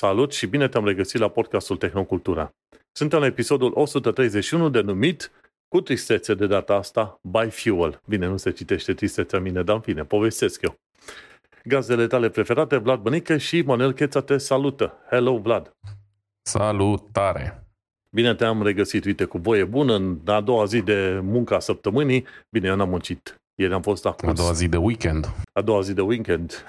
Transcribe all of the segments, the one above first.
Salut și bine te-am regăsit la podcastul Tehnocultura. Suntem la episodul 131 denumit cu tristețe de data asta By Fuel. Bine, nu se citește tristețea mine, dar în fine, povestesc eu. Gazdele tale preferate, Vlad Bănică și Manuel Cheța te salută. Hello, Vlad! Salutare! Bine te-am regăsit, uite, cu voie bună, în a doua zi de muncă a săptămânii. Bine, eu n-am muncit. Ieri am fost acum. A doua zi de weekend. A doua zi de weekend.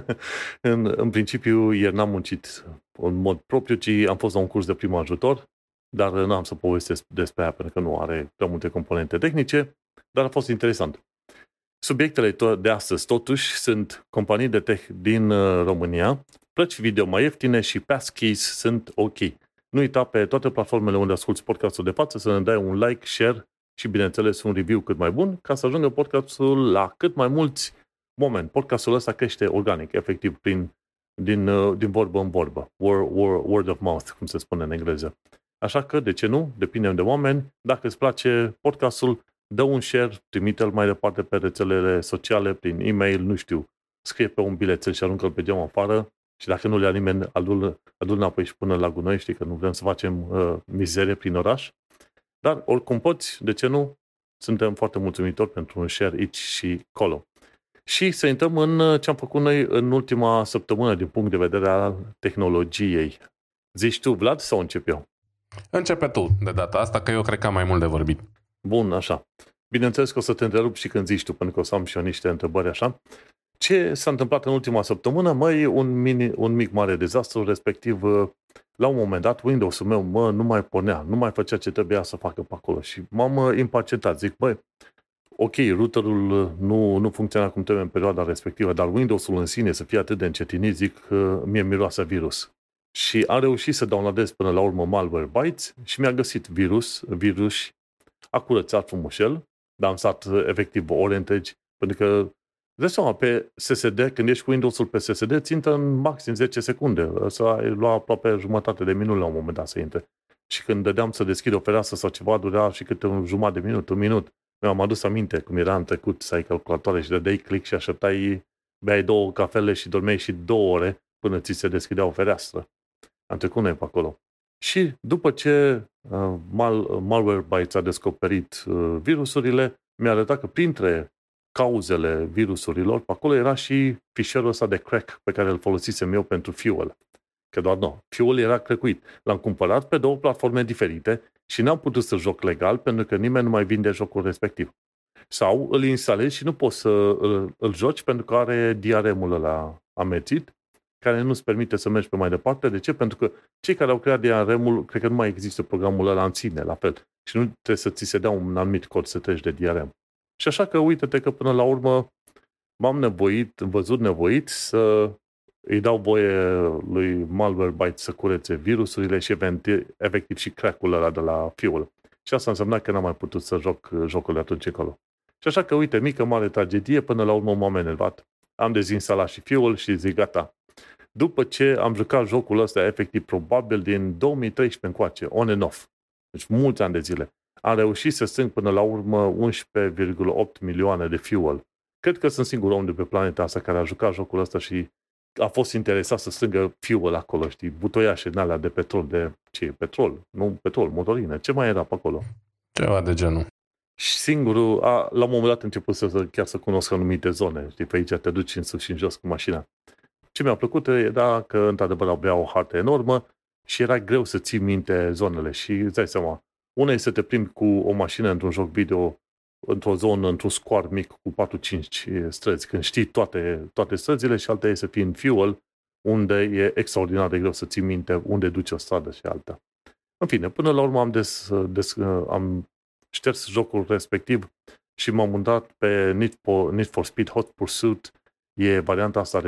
în, în principiu, ieri n-am muncit în mod propriu, ci am fost la un curs de prim ajutor, dar nu am să povestesc despre aia, pentru că nu are prea multe componente tehnice, dar a fost interesant. Subiectele de astăzi, totuși, sunt companii de tech din uh, România, plăci video mai ieftine și passkeys sunt ok. Nu uita pe toate platformele unde asculti podcastul de față să ne dai un like, share și, bineînțeles, un review cât mai bun ca să ajungă podcastul la cât mai mulți moment. Podcastul ăsta crește organic, efectiv, prin, din, uh, din vorbă în vorbă. Word, word, word of mouth, cum se spune în engleză. Așa că, de ce nu? Depinde de oameni. Dacă îți place podcastul, dă un share, trimite-l mai departe pe rețelele sociale, prin e-mail, nu știu, scrie pe un bilețel și aruncă-l pe geam afară și dacă nu le ia nimeni, adul, adul înapoi și până la gunoi, știi că nu vrem să facem uh, mizerie prin oraș. Dar oricum poți, de ce nu? Suntem foarte mulțumitori pentru un share aici și colo. Și să intrăm în uh, ce am făcut noi în ultima săptămână din punct de vedere al tehnologiei. Zici tu, Vlad, sau încep eu? Începe tu de data asta, că eu cred că am mai mult de vorbit. Bun, așa. Bineînțeles că o să te întrerup și când zici tu, pentru că o să am și eu niște întrebări așa. Ce s-a întâmplat în ultima săptămână? Măi, un, mini, un mic mare dezastru, respectiv, uh, la un moment dat, Windows-ul meu, mă, nu mai pornea, nu mai făcea ce trebuia să facă pe acolo și m-am uh, impacientat. Zic, băi, ok, routerul uh, nu, nu funcționa cum trebuie în perioada respectivă, dar Windows-ul în sine să fie atât de încetinit, zic, mie miroase virus. Și a reușit să downloadez până la urmă Malwarebytes și mi-a găsit virus, virus, a curățat frumușel, dar am stat efectiv ore întregi, pentru că de seama, pe SSD, când ești cu Windows-ul pe SSD, țintă în maxim 10 secunde. Să ai lua aproape jumătate de minut la un moment dat să intre. Și când dădeam să deschid o fereastră sau ceva, durea și câte un jumătate de minut, un minut. Mi-am adus aminte cum era în trecut să ai calculatoare și dădeai click și așteptai, beai două cafele și dormeai și două ore până ți se deschidea o fereastră. Am trecut noi pe acolo. Și după ce uh, Mal, Malwarebytes a descoperit uh, virusurile, mi-a arătat că printre cauzele virusurilor, pe acolo era și fișierul ăsta de crack pe care îl folosisem eu pentru Fuel. Că doar nu, Fuel era crăcuit. L-am cumpărat pe două platforme diferite și n-am putut să joc legal pentru că nimeni nu mai vinde jocul respectiv. Sau îl instalezi și nu poți să îl, îl joci pentru că are DRM-ul ăla amețit, care nu-ți permite să mergi pe mai departe. De ce? Pentru că cei care au creat DRM-ul, cred că nu mai există programul ăla în sine, la fel. Și nu trebuie să ți se dea un anumit cod să treci de DRM. Și așa că uite-te că până la urmă m-am nevoit, văzut nevoit să îi dau voie lui Malwarebytes să curețe virusurile și efectiv și crack-ul ăla de la Fuel. Și asta însemna că n-am mai putut să joc jocul de atunci încolo. Și așa că, uite, mică, mare tragedie, până la urmă m-am enervat. Am dezinstalat și Fuel și zic, gata. După ce am jucat jocul ăsta, efectiv, probabil din 2013 încoace, on and off. Deci mulți ani de zile a reușit să strâng până la urmă 11,8 milioane de fuel. Cred că sunt singurul om de pe planeta asta care a jucat jocul ăsta și a fost interesat să strângă fuel acolo, știi, butoiașe în alea de petrol, de ce e petrol, nu petrol, motorină, ce mai era pe acolo? Ceva de genul. Și singurul, a, la un moment dat a început să, chiar să cunosc anumite zone, știi, pe aici te duci în sus și în jos cu mașina. Ce mi-a plăcut era că, într-adevăr, avea o hartă enormă și era greu să ții minte zonele și îți dai seama, una e să te plimbi cu o mașină într-un joc video într-o zonă, într-un scoar mic cu 4-5 străzi, când știi toate, toate străzile și alta e să fii în fuel, unde e extraordinar de greu să ții minte unde duce o stradă și alta. În fine, până la urmă am, des, des, am șters jocul respectiv și m-am mutat pe Need for, Need for Speed Hot Pursuit, e varianta asta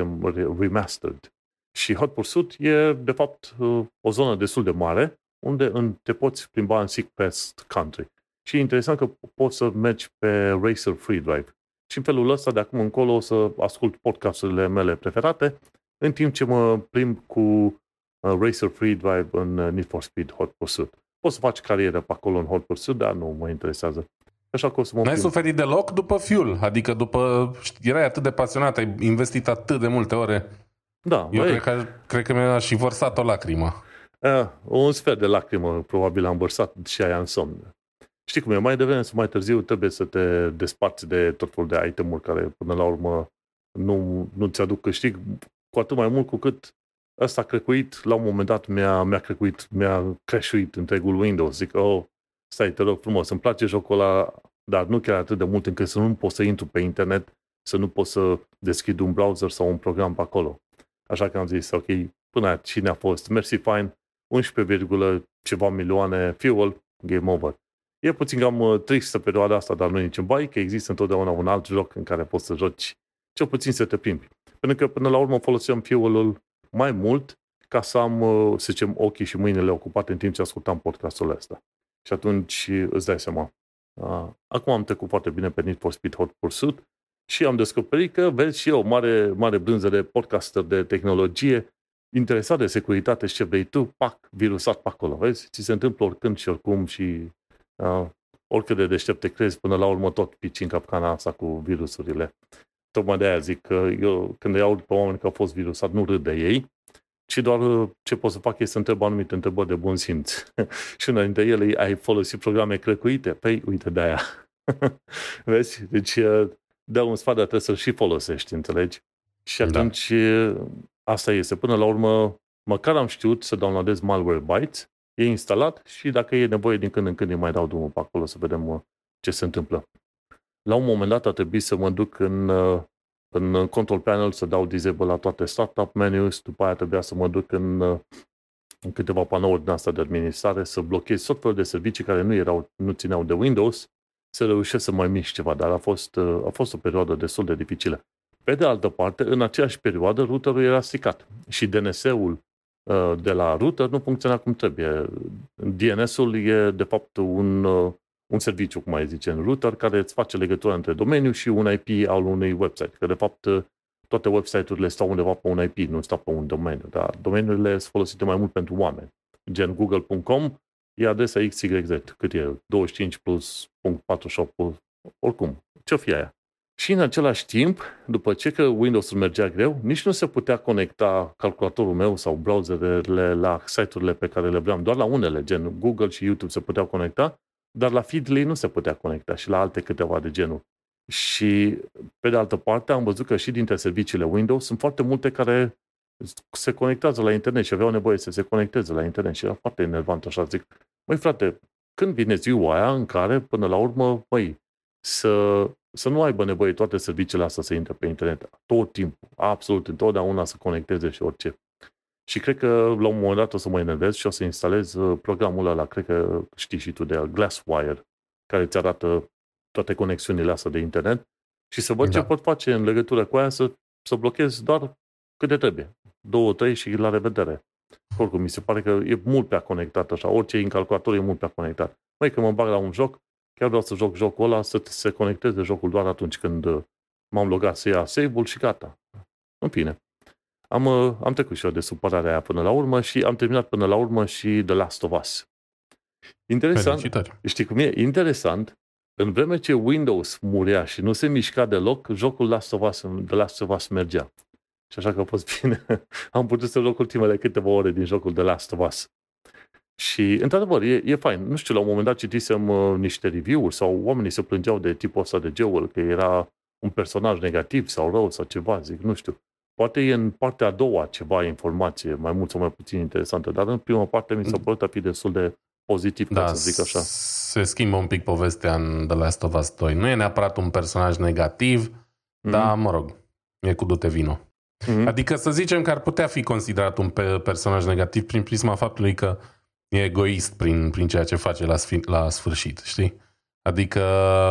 remastered. Și Hot Pursuit e, de fapt, o zonă destul de mare, unde te poți plimba în sick pest country. Și e interesant că poți să mergi pe Racer Free Drive. Și în felul ăsta, de acum încolo, o să ascult podcasturile mele preferate, în timp ce mă plimb cu uh, Racer Free Drive în uh, Need for Speed Hot Pursuit. Poți să faci carieră pe acolo în Hot Pursuit, dar nu mă interesează. Așa că o să mă N-ai suferit deloc după Fuel? Adică după... Erai atât de pasionat, ai investit atât de multe ore Da, Eu băi, cred că, cred că mi-a și vărsat o lacrimă. Uh, un sfert de lacrimă probabil am vărsat și aia în somn. Știi cum e, mai devreme sau mai târziu trebuie să te desparți de tot felul de itemuri care până la urmă nu, nu ți-aduc câștig, cu atât mai mult cu cât ăsta a crecuit, la un moment dat mi-a, mi-a crecuit, mi-a crashuit întregul Windows. Zic, oh, stai, te rog frumos, îmi place jocul ăla, dar nu chiar atât de mult încât să nu pot să intru pe internet, să nu pot să deschid un browser sau un program pe acolo. Așa că am zis, ok, până aici, cine a fost, mersi, fine, 11, ceva milioane fuel, game over. E puțin cam uh, tristă perioada asta, dar nu e niciun bai, că există întotdeauna un alt joc în care poți să joci, cel puțin să te plimbi. Pentru că până la urmă foloseam fuel mai mult ca să am, uh, să zicem, ochii și mâinile ocupate în timp ce ascultam podcastul ăsta. Și atunci îți dai seama. Uh, acum am trecut foarte bine pe Need for Speed Hot Pursuit și am descoperit că, vezi, și eu, mare, mare brânză de podcaster de tehnologie, interesat de securitate și ce vrei tu, pac, virusat pe acolo, vezi? Ți se întâmplă oricând și oricum și uh, oricât de deștept te crezi, până la urmă tot pici în capcana asta cu virusurile. Tocmai de aia zic că eu, când îi aud pe oameni că au fost virusat, nu râd de ei, ci doar uh, ce pot să fac este să întreb anumite întrebări de bun simț. și una dintre ele ai folosit programe crecuite? Păi, uite de aia. Vezi? Deci, uh, dă un sfat, dar trebuie să-l și folosești, înțelegi? Și Da. atunci, uh, asta este. Până la urmă, măcar am știut să downloadez Malwarebytes, e instalat și dacă e nevoie din când în când îi mai dau drumul pe acolo să vedem uh, ce se întâmplă. La un moment dat a trebuit să mă duc în, uh, în control panel să dau disable la toate startup menus, după aia trebuia să mă duc în, uh, în câteva panouri din asta de administrare, să blochez tot felul de servicii care nu, erau, nu țineau de Windows, să reușesc să mai mișc ceva, dar a fost, uh, a fost o perioadă destul de dificilă. Pe de altă parte, în aceeași perioadă, routerul era stricat și DNS-ul uh, de la router nu funcționa cum trebuie. DNS-ul e, de fapt, un, uh, un serviciu, cum mai zice, în router, care îți face legătura între domeniu și un IP al unui website. Că, de fapt, uh, toate website-urile stau undeva pe un IP, nu stau pe un domeniu, dar domeniurile sunt folosite mai mult pentru oameni. Gen google.com e adresa XYZ, cât e? 25 plus punct 48 plus, oricum, ce-o fi aia? Și în același timp, după ce că Windows-ul mergea greu, nici nu se putea conecta calculatorul meu sau browserele la site-urile pe care le vreau, doar la unele, gen Google și YouTube se puteau conecta, dar la Feedly nu se putea conecta și la alte câteva de genul. Și, pe de altă parte, am văzut că și dintre serviciile Windows sunt foarte multe care se conectează la internet și aveau nevoie să se conecteze la internet și era foarte enervant așa, zic, măi frate, când vine ziua aia în care, până la urmă, măi, să, să nu aibă nevoie toate serviciile astea să intre pe internet, tot timpul, absolut, întotdeauna să conecteze și orice. Și cred că la un moment dat o să mă enervez și o să instalez uh, programul ăla, cred că știi și tu de el, Glasswire, care îți arată toate conexiunile astea de internet și să văd Da. ce pot face în legătură cu aia să, să blochez doar câte trebuie. Două, trei și la revedere. Oricum, mi se pare că e mult prea conectat așa. Orice în calculator e mult prea conectat. Măi, când mă bag la un joc, chiar vreau să joc jocul ăla, să se conecteze jocul doar atunci când uh, m-am logat să ia save-ul și gata. În fine. Am, uh, am trecut și eu de supărarea aia până la urmă și am terminat până la urmă și The Last of Us. Interesant. Felicitări. Știi cum e? Interesant. În vreme ce Windows murea și nu se mișca deloc, jocul Last of Us, The Last of Us mergea. Și așa că a fost bine. Am putut să joc ultimele câteva ore din jocul The Last of Us. Și, într-adevăr, e, e fain. Nu știu, la un moment dat citisem uh, niște review-uri sau oamenii se plângeau de tipul ăsta de Joel, că era un personaj negativ sau rău sau ceva, zic, nu știu. Poate e în partea a doua ceva informație, mai mult sau mai puțin interesantă, dar în prima parte mi s-a părut a fi destul de pozitiv, ca Da, să zic așa. se schimbă un pic povestea în The Last of Us 2. Nu e neapărat un personaj negativ, Mhm. dar, mă rog, e cu dute vino. Mhm. Adică să zicem că ar putea fi considerat un pe- personaj negativ prin prisma faptului că e egoist prin, prin ceea ce face la, sfi- la sfârșit, știi? Adică,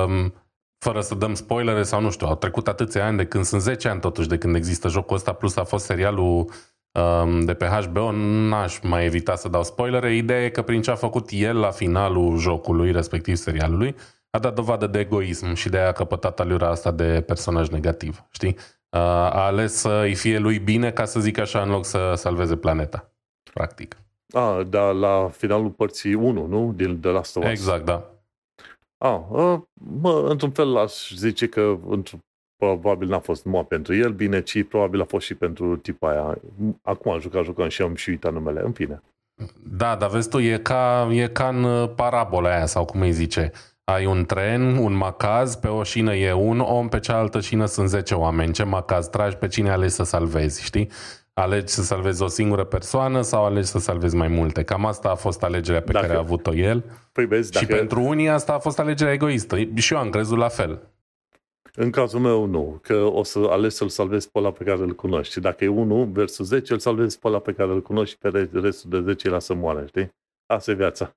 m, fără să dăm spoilere sau nu știu, au trecut atâția ani de când sunt 10 ani totuși de când există jocul ăsta, plus a fost serialul um, de pe HBO, n-aș mai evita să dau spoilere. Ideea e că prin ce a făcut el la finalul jocului, respectiv serialului, a dat dovadă de egoism și de aia a căpătat aliura asta de personaj negativ, știi? Uh, a ales să îi fie lui bine, ca să zic așa, în loc să salveze planeta. Practic. A, da, la finalul părții 1, nu? Din The Last of Us. Exact, da. A, a, mă, într-un fel aș zice că într- probabil n-a fost numai pentru el bine, ci probabil a fost și pentru tipa aia. Acum a jucat, jucăm și am și uitat numele, în fine. Da, dar vezi tu, e ca, e ca în uh, parabola aia, sau cum îi zice. Ai un tren, un macaz, pe o șină e un om, pe cealaltă șină sunt 10 oameni. Ce macaz tragi, pe cine alegi să salvezi, știi? Alegi să salvezi o singură persoană sau alegi să salvezi mai multe? Cam asta a fost alegerea pe dacă, care a avut-o el. Păi vezi, dacă... Și pentru unii asta a fost alegerea egoistă. Și eu am crezut la fel. În cazul meu, nu. Că o să alegi să-l salvezi pe ăla pe care îl cunoști. Dacă e 1 versus 10, îl salvezi pe ăla pe care îl cunoști și pe restul de 10 la să moare, știi? Asta e viața.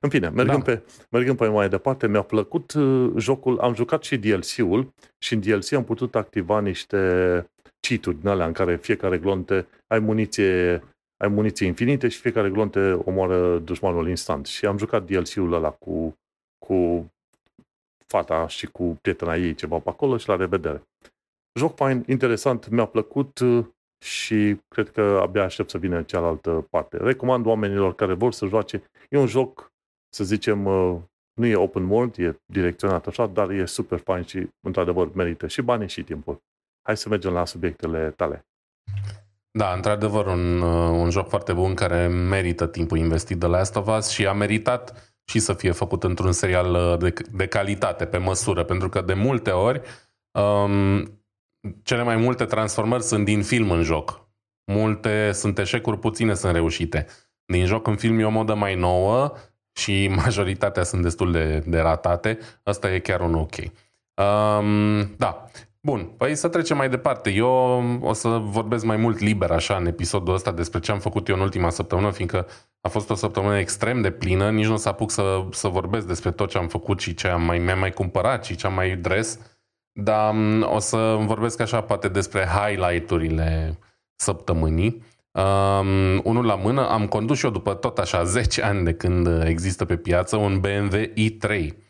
În fine, mergând, da. pe, mergând pe mai departe, mi-a plăcut uh, jocul, am jucat și DLC-ul și în DLC am putut activa niște cheat-uri din alea în care fiecare glonte ai muniție, ai muniție infinite și fiecare glonte omoară dușmanul instant. Și am jucat DLC-ul ăla cu, cu fata și cu prietena ei ceva pe acolo și la revedere. Joc fain, interesant, mi-a plăcut uh, și cred că abia aștept să vină cealaltă parte. Recomand oamenilor care vor să joace. E un joc, să zicem, uh, nu e open world, e direcționat așa, dar e super fain și, într-adevăr, merită și bani și timpul. Hai să mergem la subiectele tale. Da, într-adevăr, un, uh, un joc foarte bun care merită timpul investit de Last of Us și a meritat și să fie făcut într-un serial uh, de, de calitate, pe măsură, pentru că de multe ori um, cele mai multe transformări sunt din film în joc. Multe sunt eșecuri, puține sunt reușite. Din joc în film e o modă mai nouă și majoritatea sunt destul de, de ratate. Asta e chiar un ok. Um, da. Bun, păi să trecem mai departe. Eu o să vorbesc mai mult liber așa în episodul ăsta despre ce am făcut eu în ultima săptămână, fiindcă a fost o săptămână extrem de plină, nici nu o să apuc să, să vorbesc despre tot ce am făcut și ce am mai, mi-am mai cumpărat și ce am mai dres, dar mm, o să vorbesc așa poate despre highlight-urile săptămânii. Um, unul la mână, am condus și eu după tot așa 10 ani de când există pe piață un BMW i3 Uh,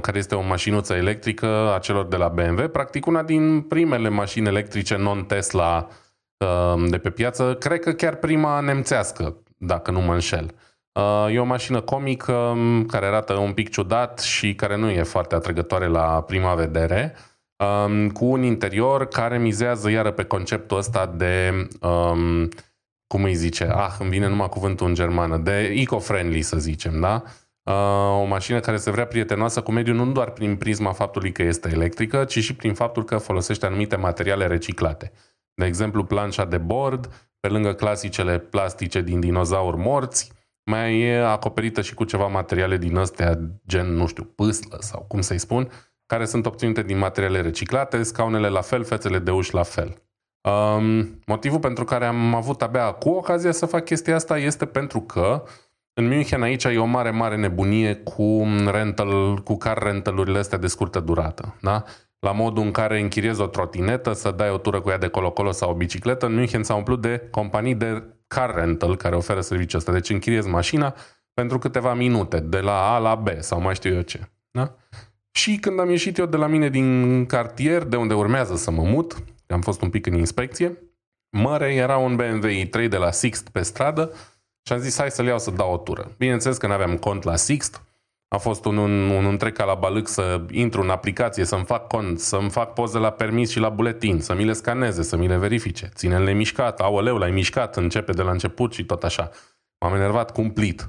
care este o mașinuță electrică a celor de la BMW, practic una din primele mașini electrice non-Tesla uh, de pe piață, cred că chiar prima nemțească, dacă nu mă înșel. Uh, e o mașină comică um, care arată un pic ciudat și care nu e foarte atrăgătoare la prima vedere, um, cu un interior care mizează iară pe conceptul ăsta de um, cum îi zice, ah, îmi vine numai cuvântul în germană, de eco-friendly, să zicem, da? O mașină care se vrea prietenoasă cu mediul nu doar prin prisma faptului că este electrică, ci și prin faptul că folosește anumite materiale reciclate. De exemplu, planșa de bord, pe lângă clasicele plastice din dinozauri morți, mai e acoperită și cu ceva materiale din astea, gen, nu știu, pâslă sau cum să-i spun, care sunt obținute din materiale reciclate, scaunele la fel, fețele de uși la fel. Um, motivul pentru care am avut abia cu ocazia să fac chestia asta este pentru că în München aici e o mare, mare nebunie cu rental, cu car rentalurile astea de scurtă durată. Da? La modul în care închiriezi o trotinetă, să dai o tură cu ea de colo-colo sau o bicicletă, în München s-a umplut de companii de car rental care oferă serviciul ăsta. Deci închiriezi mașina pentru câteva minute, de la A la B sau mai știu eu ce. Da? Și când am ieșit eu de la mine din cartier, de unde urmează să mă mut, am fost un pic în inspecție, mare era un BMW i3 de la Sixt pe stradă, și am zis, hai să-l iau să dau o tură. Bineînțeles că nu aveam cont la Sixt, a fost un, un, un întreg ca la balâc să intru în aplicație, să-mi fac cont, să-mi fac poze la permis și la buletin, să mi le scaneze, să mi le verifice. Ține-le mișcat, aoleu, l-ai mișcat, începe de la început și tot așa. M-am enervat cumplit.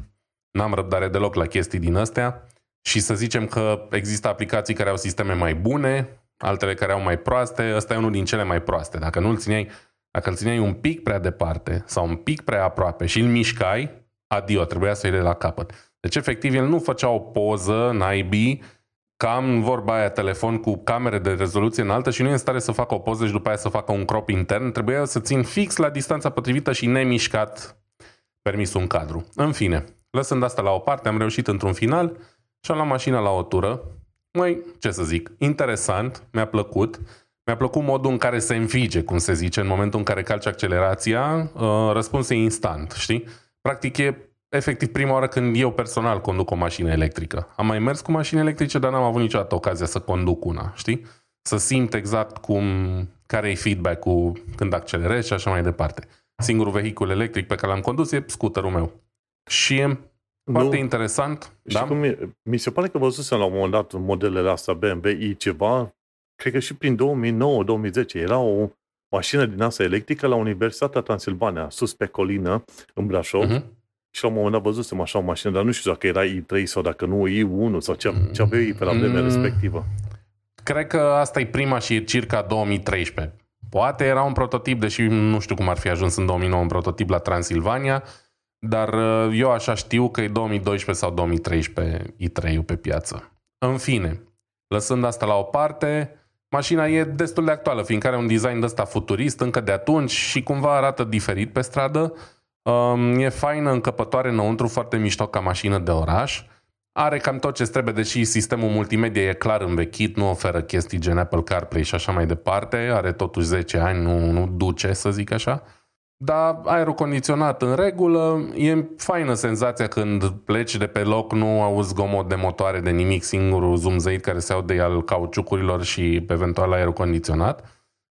N-am răbdare deloc la chestii din astea și să zicem că există aplicații care au sisteme mai bune, altele care au mai proaste, ăsta e unul din cele mai proaste. Dacă nu-l țineai dacă îl țineai un pic prea departe sau un pic prea aproape și îl mișcai, adio, trebuia să-i la capăt. Deci, efectiv, el nu făcea o poză în IB cam vorba aia telefon cu camere de rezoluție înaltă și nu e în stare să facă o poză și după aia să facă un crop intern. Trebuia să țin fix la distanța potrivită și nemișcat permisul în cadru. În fine, lăsând asta la o parte, am reușit într-un final și am luat mașina la o tură. Mai, ce să zic, interesant, mi-a plăcut. Mi-a plăcut modul în care se înfige, cum se zice, în momentul în care calci accelerația, uh, răspunsul e instant, știi? Practic e efectiv prima oară când eu personal conduc o mașină electrică. Am mai mers cu mașini electrice, dar n-am avut niciodată ocazia să conduc una, știi? Să simt exact cum, care e feedback-ul când accelerez și așa mai departe. Singurul vehicul electric pe care l-am condus e scooterul meu. Și e foarte nu. interesant. Și da? cum e, mi se pare că văzusem la un moment dat modelele astea BMW i ceva cred că și prin 2009-2010, era o mașină din asta electrică la Universitatea Transilvania, sus pe colină, în Brașov, uh-huh. și la un moment dat văzusem așa o mașină, dar nu știu dacă era i3 sau dacă nu i1 sau ce, ce aveau ei pe la vremea mm. respectivă. Cred că asta e prima și e circa 2013. Poate era un prototip, deși nu știu cum ar fi ajuns în 2009 un prototip la Transilvania, dar uh, eu așa știu că e 2012 sau 2013 i3-ul pe piață. În fine, lăsând asta la o parte, mașina e destul de actuală, fiindcă are un design ăsta futurist încă de atunci și cumva arată diferit pe stradă. Um, e faină, încăpătoare înăuntru, foarte mișto ca mașină de oraș. Are cam tot ce trebuie, deși sistemul multimedia e clar învechit, nu oferă chestii gen Apple CarPlay și așa mai departe. Are totuși 10 ani, nu, nu duce, să zic așa. Dar aerul condiționat în regulă, e faină senzația când pleci de pe loc, nu auzi zgomot de motoare, de nimic, singurul zumzăit care se aude al cauciucurilor și eventual aerul condiționat.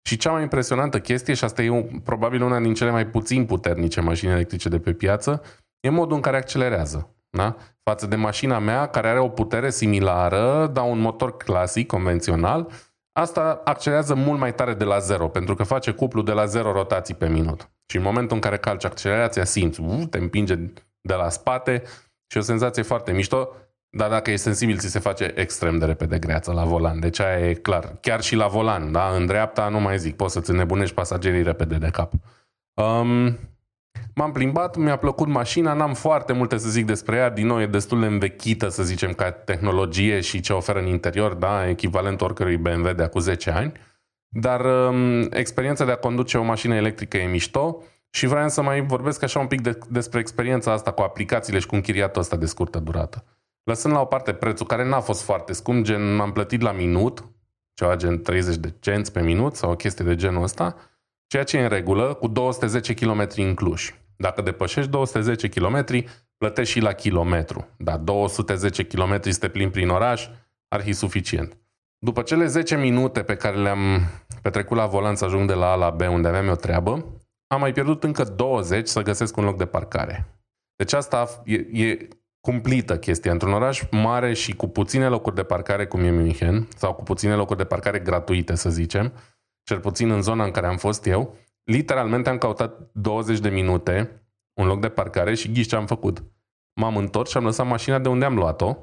Și cea mai impresionantă chestie, și asta e probabil una din cele mai puțin puternice mașini electrice de pe piață, e modul în care accelerează. Da? Față de mașina mea, care are o putere similară, dar un motor clasic, convențional, asta accelerează mult mai tare de la zero, pentru că face cuplu de la zero rotații pe minut. Și în momentul în care calci accelerația, simți, uh, te împinge de la spate și o senzație foarte mișto, dar dacă e sensibil, ți se face extrem de repede greața la volan. Deci aia e clar. Chiar și la volan, da? În dreapta, nu mai zic, poți să-ți nebunești pasagerii repede de cap. Um, m-am plimbat, mi-a plăcut mașina, n-am foarte multe să zic despre ea, din nou e destul de învechită, să zicem, ca tehnologie și ce oferă în interior, da? Echivalent oricărui BMW de acum 10 ani. Dar um, experiența de a conduce o mașină electrică e mișto și vreau să mai vorbesc așa un pic de, despre experiența asta cu aplicațiile și cu închiriatul ăsta de scurtă durată. Lăsând la o parte prețul, care n-a fost foarte scump, gen am plătit la minut, ceva gen 30 de cenți pe minut sau o chestie de genul ăsta, ceea ce e în regulă, cu 210 km în Cluj. Dacă depășești 210 km, plătești și la kilometru. Dar 210 km să te plimbi prin oraș, ar fi suficient. După cele 10 minute pe care le-am petrecut la volan să ajung de la A la B unde aveam o treabă, am mai pierdut încă 20 să găsesc un loc de parcare. Deci asta e, e cumplită chestia. Într-un oraș mare și cu puține locuri de parcare, cum e München, sau cu puține locuri de parcare gratuite, să zicem, cel puțin în zona în care am fost eu, literalmente am căutat 20 de minute un loc de parcare și ghiși ce am făcut. M-am întors și am lăsat mașina de unde am luat-o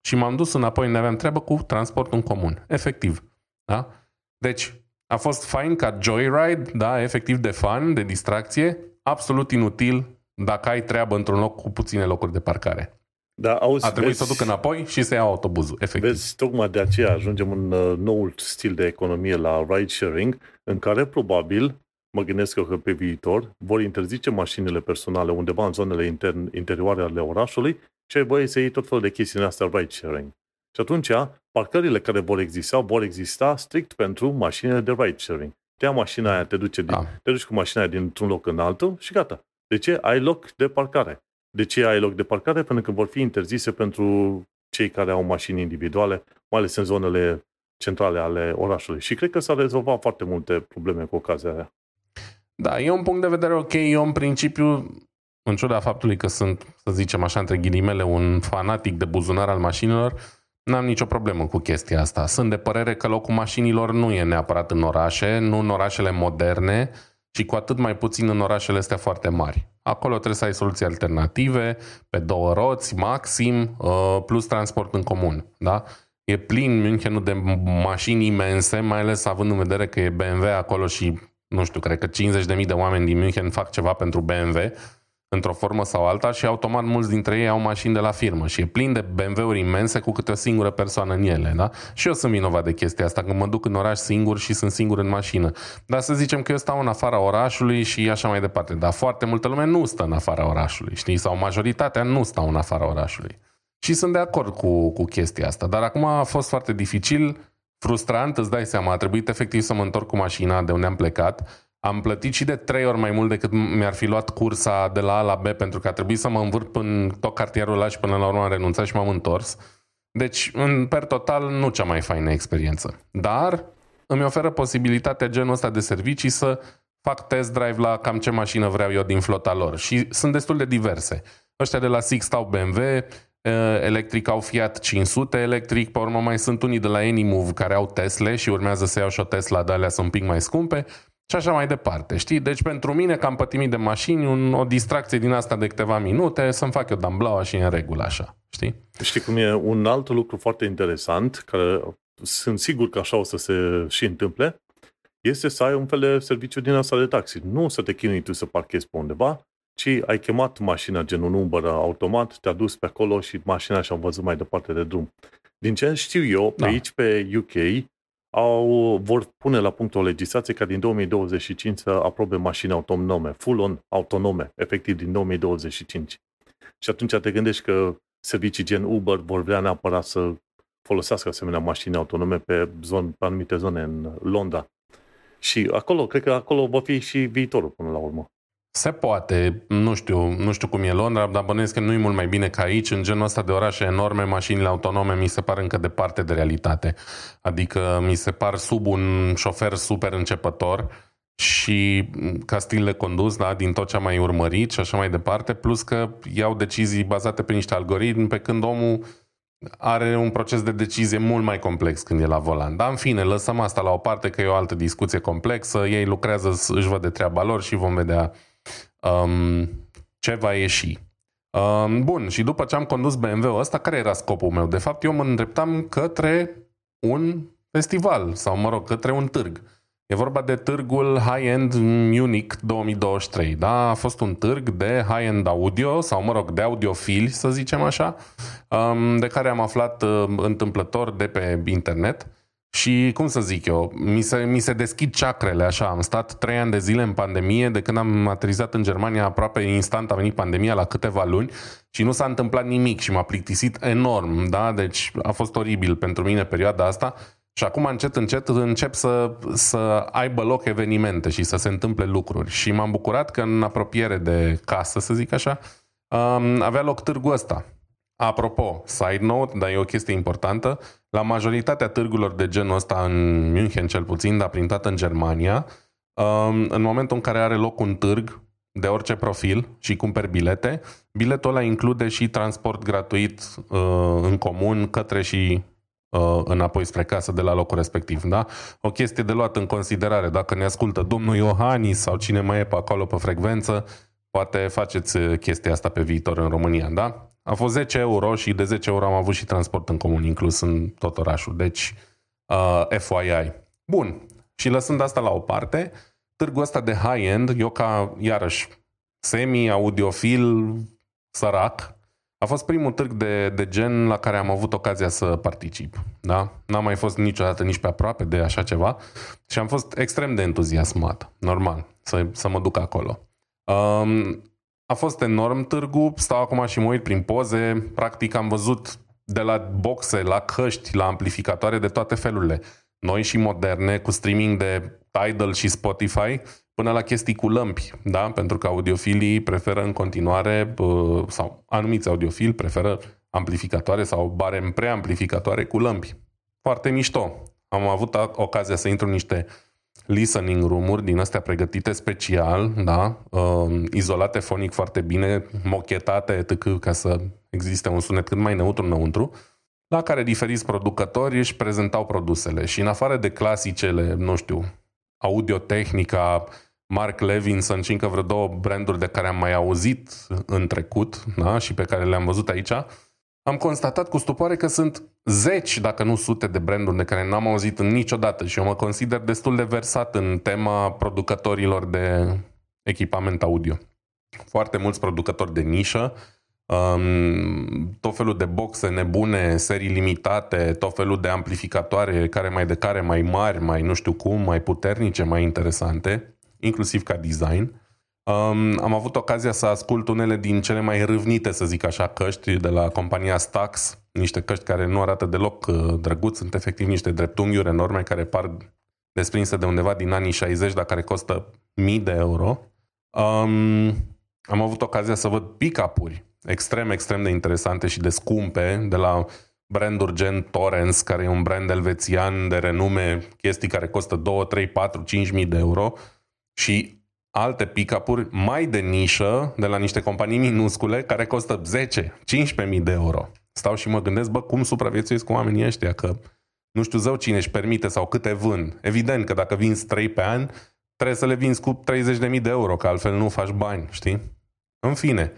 și m-am dus înapoi unde aveam treabă cu transportul în comun. Efectiv. Da? Deci, a fost fain ca joyride, da, efectiv de fun, de distracție, absolut inutil dacă ai treabă într-un loc cu puține locuri de parcare. Da, auzi, a trebuit vezi, să duc înapoi și să iau autobuzul, efectiv. Vezi, tocmai de aceea ajungem în uh, noul stil de economie la ride sharing, în care probabil, mă gândesc eu că pe viitor, vor interzice mașinile personale undeva în zonele intern, interioare ale orașului și ai băie să iei tot felul de chestii în astea ride sharing. Și atunci, parcările care vor exista, vor exista strict pentru mașinile de ride sharing. Te ia mașina aia, te, duce din, da. te duci cu mașina aia dintr-un loc în altul și gata. De ce? Ai loc de parcare. De ce ai loc de parcare? Pentru că vor fi interzise pentru cei care au mașini individuale, mai ales în zonele centrale ale orașului. Și cred că s-a rezolvat foarte multe probleme cu ocazia aia. Da, e un punct de vedere ok. Eu, în principiu, în ciuda faptului că sunt, să zicem așa, între ghilimele, un fanatic de buzunar al mașinilor, N-am nicio problemă cu chestia asta. Sunt de părere că locul mașinilor nu e neapărat în orașe, nu în orașele moderne, ci cu atât mai puțin în orașele astea foarte mari. Acolo trebuie să ai soluții alternative, pe două roți, maxim, uh, plus transport în comun. Da? E plin Münchenul de mașini imense, mai ales având în vedere că e BMW acolo și, nu știu, cred că 50.000 de oameni din München fac ceva pentru BMW într-o formă sau alta și automat mulți dintre ei au mașini de la firmă și e plin de BMW-uri imense cu câte o singură persoană în ele, da? Și eu sunt vinovat de chestia asta, când mă duc în oraș singur și sunt singur în mașină. Dar să zicem că eu stau în afara orașului și așa mai departe. Dar foarte multă lume nu stă în afara orașului, știi? Sau majoritatea nu stau în afara orașului. Și sunt de acord cu, cu chestia asta. Dar acum a fost foarte dificil, frustrant, îți dai seama, a trebuit efectiv să mă întorc cu mașina de unde am plecat am plătit și de trei ori mai mult decât mi-ar fi luat cursa de la A la B pentru că a trebuit să mă învârt în tot cartierul ăla și până la urmă am renunțat și m-am întors. Deci, în per total, nu cea mai faină experiență. Dar îmi oferă posibilitatea genul ăsta de servicii să fac test drive la cam ce mașină vreau eu din flota lor. Și sunt destul de diverse. Ăștia de la Six stau BMW, electric au Fiat 500 electric, pe urmă mai sunt unii de la Anymove care au Tesla și urmează să iau și o Tesla, de alea sunt un pic mai scumpe și așa mai departe, știi? Deci pentru mine, că am pătimit de mașini, un, o distracție din asta de câteva minute, să-mi fac eu damblaua și în regulă așa, știi? Știi cum e un alt lucru foarte interesant, care sunt sigur că așa o să se și întâmple, este să ai un fel de serviciu din asta de taxi. Nu să te chinui tu să parchezi pe undeva, ci ai chemat mașina gen un Uber automat, te-a dus pe acolo și mașina și-a văzut mai departe de drum. Din ce știu eu, pe da. aici pe UK, au, vor pune la punct o legislație ca din 2025 să aprobe mașini autonome, full-on autonome, efectiv din 2025. Și atunci te gândești că servicii gen Uber vor vrea neapărat să folosească asemenea mașini autonome pe, zon, pe anumite zone în Londra. Și acolo, cred că acolo va fi și viitorul până la urmă. Se poate, nu știu, nu știu cum e Londra, dar bănuiesc că nu e mult mai bine ca aici. În genul ăsta de orașe enorme, mașinile autonome mi se par încă departe de realitate. Adică mi se par sub un șofer super începător și ca stil de condus, da, din tot ce am mai urmărit și așa mai departe, plus că iau decizii bazate pe niște algoritmi, pe când omul are un proces de decizie mult mai complex când e la volan. Dar în fine, lăsăm asta la o parte că e o altă discuție complexă, ei lucrează, își văd de treaba lor și vom vedea um, ce va ieși. Um, bun, și după ce am condus BMW-ul ăsta, care era scopul meu? De fapt, eu mă îndreptam către un festival, sau mă rog, către un târg. E vorba de târgul High-End Munich 2023. Da? A fost un târg de high-end audio, sau mă rog, de audiofili, să zicem așa, um, de care am aflat uh, întâmplător de pe internet. Și, cum să zic eu, mi se, mi se deschid ceacrele așa. Am stat trei ani de zile în pandemie, de când am aterizat în Germania, aproape instant a venit pandemia la câteva luni și nu s-a întâmplat nimic și m-a plictisit enorm, da? Deci a fost oribil pentru mine perioada asta. Și acum încet, încet încep să, să aibă loc evenimente și să se întâmple lucruri. Și m-am bucurat că în apropiere de casă, să zic așa, avea loc târgul ăsta. Apropo, side note, dar e o chestie importantă, la majoritatea târgurilor de genul ăsta în München cel puțin, dar prin toată în Germania, în momentul în care are loc un târg de orice profil și cumperi bilete, biletul ăla include și transport gratuit uh, în comun către și uh, înapoi spre casă de la locul respectiv. Da? O chestie de luat în considerare. Dacă ne ascultă domnul Iohannis sau cine mai e pe acolo pe frecvență, poate faceți chestia asta pe viitor în România. Da? A fost 10 euro și de 10 euro am avut și transport în comun inclus în tot orașul. Deci, uh, FYI. Bun. Și lăsând asta la o parte, târgul ăsta de high-end, eu ca, iarăși, semi-audiofil sărac, a fost primul târg de, de gen la care am avut ocazia să particip. Da? N-am mai fost niciodată nici pe aproape de așa ceva și am fost extrem de entuziasmat. Normal, să, să mă duc acolo. Um, a fost enorm târgu, stau acum și mă uit prin poze, practic am văzut de la boxe, la căști, la amplificatoare de toate felurile. Noi și moderne, cu streaming de Tidal și Spotify, până la chestii cu lămpi, da? Pentru că audiofilii preferă în continuare, sau anumiți audiofili preferă amplificatoare sau barem preamplificatoare cu lămpi. Foarte mișto. Am avut ocazia să intru în niște listening room-uri din astea pregătite special, da? Uh, izolate fonic foarte bine, mochetate, etc., ca să existe un sunet cât mai neutru înăuntru, la care diferiți producători își prezentau produsele. Și în afară de clasicele, nu știu, Audio-Technica, Mark Levinson și încă vreo două branduri de care am mai auzit în trecut da? și pe care le-am văzut aici, am constatat cu stupoare că sunt zeci, dacă nu sute de branduri de care n-am auzit niciodată și eu mă consider destul de versat în tema producătorilor de echipament audio. Foarte mulți producători de nișă, um, tot felul de boxe nebune, serii limitate, tot felul de amplificatoare care mai de care mai mari, mai nu știu cum, mai puternice, mai interesante, inclusiv ca design. Um, am avut ocazia să ascult unele din cele mai râvnite, să zic așa, căști de la compania Stax, niște căști care nu arată deloc uh, drăguți, sunt efectiv niște dreptunghiuri enorme care par desprinse de undeva din anii 60, dar care costă mii de euro. Um, am avut ocazia să văd pick-up-uri extrem, extrem de interesante și de scumpe de la branduri gen Torrens, care e un brand elvețian de renume, chestii care costă 2, 3, 4, 5 mii de euro și alte pick-up-uri mai de nișă de la niște companii minuscule care costă 10-15 mii de euro. Stau și mă gândesc, bă, cum supraviețuiesc cu oamenii ăștia, că nu știu zău cine își permite sau câte vând. Evident că dacă vinzi 3 pe an, trebuie să le vinzi cu 30.000 de euro, că altfel nu faci bani, știi? În fine,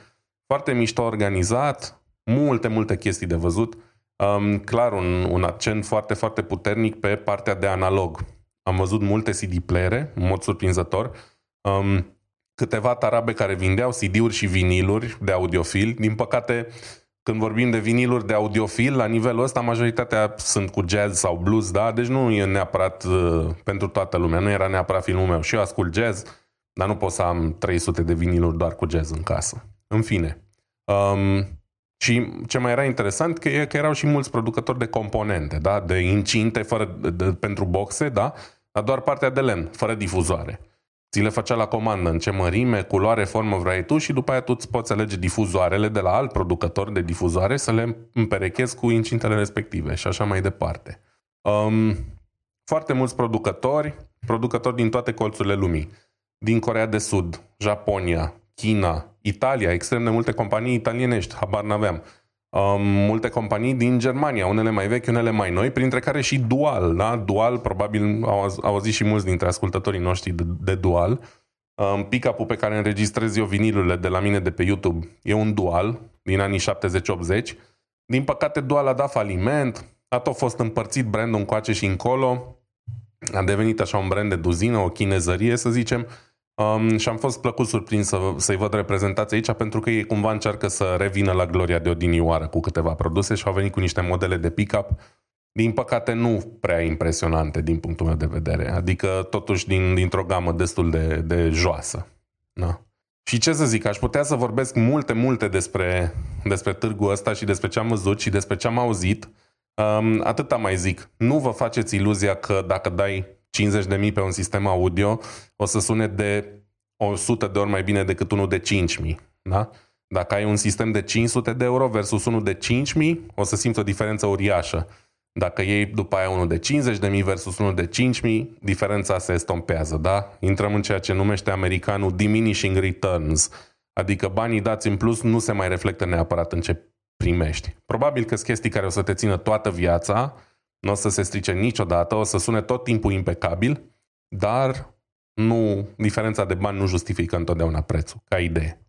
foarte mișto organizat, multe, multe chestii de văzut. Um, clar, un, un accent foarte, foarte puternic pe partea de analog. Am văzut multe CD playere, în mod surprinzător. Um, câteva tarabe care vindeau CD-uri și viniluri de audiofil. Din păcate, când vorbim de viniluri de audiofil, la nivelul ăsta, majoritatea sunt cu jazz sau blues, da? Deci nu e neapărat uh, pentru toată lumea, nu era neapărat filmul meu. Și eu ascult jazz, dar nu pot să am 300 de viniluri doar cu jazz în casă. În fine. Um, și ce mai era interesant că, e, că erau și mulți producători de componente, da? de incinte fără, de, de, pentru boxe, da? dar doar partea de lemn, fără difuzoare. Ți le făcea la comandă în ce mărime, culoare, formă vrei tu și după aia tu îți poți alege difuzoarele de la alt producător de difuzoare să le împerechezi cu incintele respective și așa mai departe. Um, foarte mulți producători, producători din toate colțurile lumii, din Corea de Sud, Japonia, China, Italia, extrem de multe companii italienești, habar n-aveam. Um, multe companii din Germania, unele mai vechi, unele mai noi, printre care și Dual. Da? Dual, probabil au, au auzit și mulți dintre ascultătorii noștri de, de Dual. Um, pick-up-ul pe care înregistrez eu vinilurile de la mine de pe YouTube e un Dual din anii 70-80. Din păcate Dual a dat faliment, a tot fost împărțit brandul încoace și încolo, a devenit așa un brand de duzină, o chinezărie să zicem, Um, și am fost plăcut surprins să, să-i văd reprezentați aici pentru că ei cumva încearcă să revină la gloria de odinioară cu câteva produse și au venit cu niște modele de pick-up din păcate nu prea impresionante din punctul meu de vedere. Adică totuși din, dintr-o gamă destul de, de joasă. Da. Și ce să zic, aș putea să vorbesc multe, multe despre, despre târgul ăsta și despre ce am văzut și despre ce am auzit. Um, atâta mai zic. Nu vă faceți iluzia că dacă dai 50.000 pe un sistem audio, o să sune de 100 de ori mai bine decât unul de 5.000. Da? Dacă ai un sistem de 500 de euro versus unul de 5.000, o să simți o diferență uriașă. Dacă iei după aia unul de 50.000 versus unul de 5.000, diferența se estompează, da? Intrăm în ceea ce numește americanul diminishing returns, adică banii dați în plus nu se mai reflectă neapărat în ce primești. Probabil că sunt chestii care o să te țină toată viața, nu o să se strice niciodată, o să sune tot timpul impecabil, dar nu, diferența de bani nu justifică întotdeauna prețul, ca idee.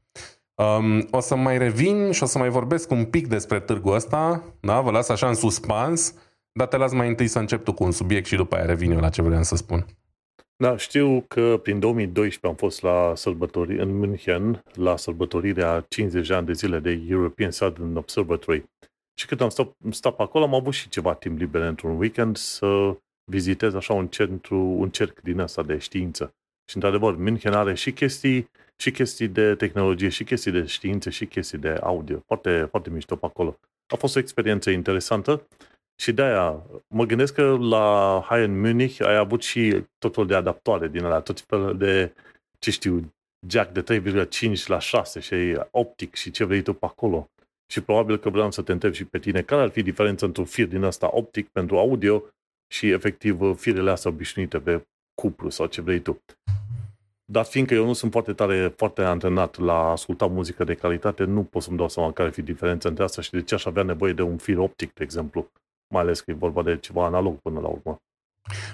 Um, o să mai revin și o să mai vorbesc un pic despre târgul ăsta, da? vă las așa în suspans, dar te las mai întâi să încep tu cu un subiect și după aia revin eu la ce vreau să spun. Da, știu că prin 2012 am fost la sărbători în München, la sărbătorirea 50 de ani de zile de European Southern Observatory. Și când am stat, stat pe acolo, am avut și ceva timp liber într-un weekend să vizitez așa un centru, un cerc din asta de știință. Și într-adevăr, München are și chestii, și chestii de tehnologie, și chestii de știință, și chestii de audio. Foarte, foarte mișto pe acolo. A fost o experiență interesantă și de-aia mă gândesc că la High în Munich ai avut și totul de adaptoare din alea, tot felul de, ce știu, jack de 3,5 la 6 și optic și ce vrei tu pe acolo. Și probabil că vreau să te întreb și pe tine care ar fi diferența între un fir din ăsta optic pentru audio și efectiv firele astea obișnuite pe cupru sau ce vrei tu. Dar fiindcă eu nu sunt foarte tare, foarte antrenat la a asculta muzică de calitate, nu pot să-mi dau seama care ar fi diferența între asta și de ce aș avea nevoie de un fir optic, de exemplu. Mai ales că e vorba de ceva analog până la urmă.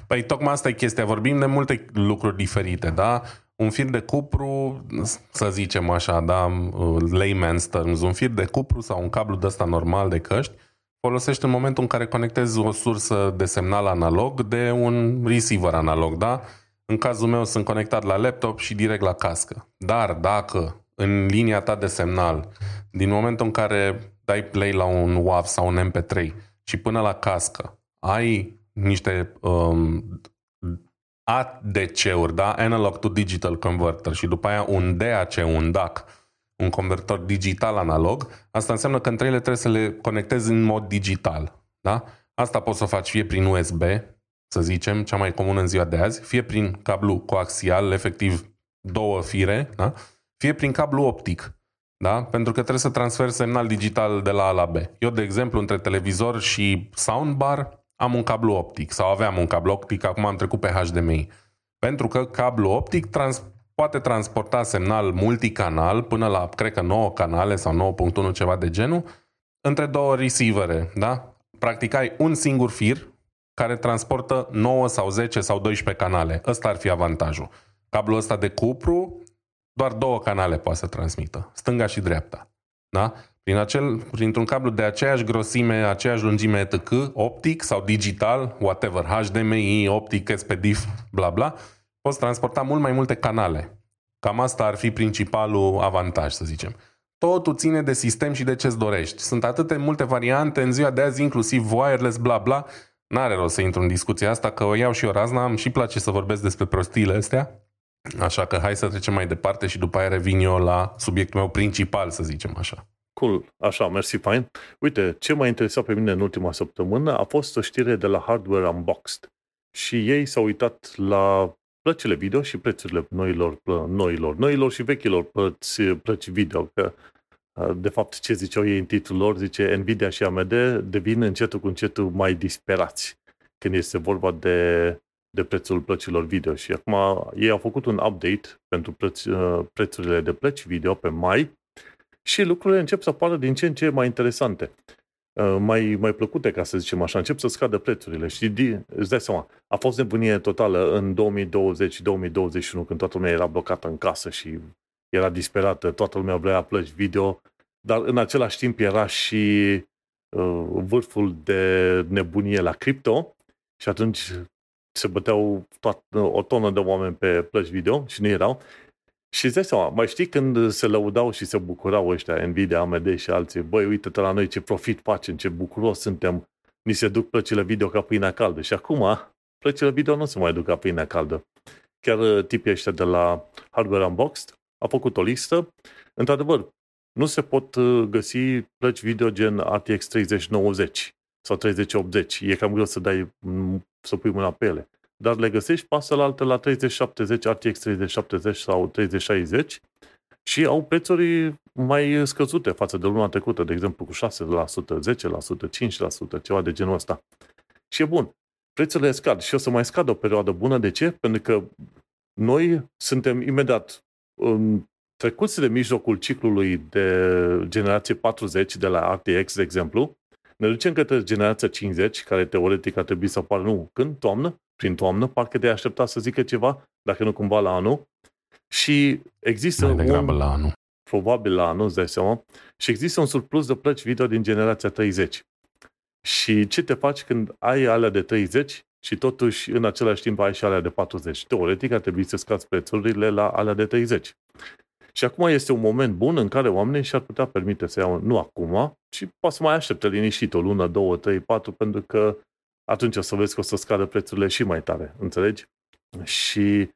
Păi tocmai asta e chestia. Vorbim de multe lucruri diferite, da? Un fir de cupru, să zicem așa, da, layman's terms, un fir de cupru sau un cablu de ăsta normal de căști, folosești în momentul în care conectezi o sursă de semnal analog de un receiver analog, da? În cazul meu sunt conectat la laptop și direct la cască. Dar dacă în linia ta de semnal, din momentul în care dai play la un WAV sau un MP3 și până la cască, ai niște um, ADC-uri, da? Analog to Digital Converter și după aia un DAC, un DAC, un convertor digital analog, asta înseamnă că între ele trebuie să le conectezi în mod digital. Da? Asta poți să o faci fie prin USB, să zicem, cea mai comună în ziua de azi, fie prin cablu coaxial, efectiv două fire, da? fie prin cablu optic. Da? Pentru că trebuie să transfer semnal digital de la A la B. Eu, de exemplu, între televizor și soundbar am un cablu optic sau aveam un cablu optic, acum am trecut pe HDMI. Pentru că cablu optic trans- poate transporta semnal multicanal până la, cred că 9 canale sau 9.1 ceva de genul, între două receivere, da? Practic ai un singur fir care transportă 9 sau 10 sau 12 canale. Ăsta ar fi avantajul. Cablul ăsta de cupru, doar două canale poate să transmită, stânga și dreapta. Da? Prin acel, printr-un cablu de aceeași grosime, aceeași lungime etc., optic sau digital, whatever, HDMI, optic, SPDIF, bla bla, poți transporta mult mai multe canale. Cam asta ar fi principalul avantaj, să zicem. Totul ține de sistem și de ce-ți dorești. Sunt atâte multe variante în ziua de azi, inclusiv wireless, bla bla. N-are rost să intru în discuția asta, că o iau și o razna, îmi și place să vorbesc despre prostiile astea. Așa că hai să trecem mai departe și după aia revin eu la subiectul meu principal, să zicem așa. Cool, așa, mersi, fain. Uite, ce m-a interesat pe mine în ultima săptămână a fost o știre de la Hardware Unboxed. Și ei s-au uitat la plăcile video și prețurile noilor, noilor, noilor și vechilor plăți, plăci video. Că, de fapt, ce ziceau ei în titlul lor, zice Nvidia și AMD devin încetul cu încetul mai disperați când este vorba de, de prețul plăcilor video. Și acum ei au făcut un update pentru preț, prețurile de plăci video pe mai și lucrurile încep să apară din ce în ce mai interesante. Uh, mai, mai plăcute, ca să zicem așa, încep să scadă prețurile. Și îți dai seama, a fost nebunie totală în 2020-2021, când toată lumea era blocată în casă și era disperată, toată lumea vrea plăci video, dar în același timp era și uh, vârful de nebunie la cripto și atunci se băteau toată, o tonă de oameni pe plăci video și nu erau. Și îți dai seama, mai știi când se lăudau și se bucurau ăștia, Nvidia, AMD și alții, băi, uite-te la noi ce profit facem, ce bucuros suntem, ni se duc plăcile video ca pâinea caldă. Și acum, plăcile video nu se mai duc ca pâinea caldă. Chiar uh, tipii ăștia de la Hardware Unboxed a făcut o listă. Într-adevăr, nu se pot uh, găsi plăci video gen RTX 3090 sau 3080. E cam greu să dai, să pui mâna pe ele dar le găsești pasă la alte la 3070, RTX 3070 sau 3060 și au prețuri mai scăzute față de luna trecută, de exemplu cu 6%, 10%, 5%, ceva de genul ăsta. Și e bun. Prețurile scad și o să mai scadă o perioadă bună. De ce? Pentru că noi suntem imediat în trecuți de mijlocul ciclului de generație 40 de la RTX, de exemplu, ne ducem către generația 50, care teoretic ar trebui să apară, nu, când? Toamnă? Prin toamnă, parcă de aștepta să zică ceva, dacă nu cumva la anul. Și există Mai un... la anul. Probabil la anul, îți dai seama. Și există un surplus de plăci video din generația 30. Și ce te faci când ai alea de 30 și totuși în același timp ai și alea de 40? Teoretic ar trebui să scați prețurile la alea de 30. Și acum este un moment bun în care oamenii și-ar putea permite să iau, nu acum, ci poate să mai aștepte liniștit o lună, două, trei, patru, pentru că atunci o să vezi că o să scadă prețurile și mai tare, înțelegi? Și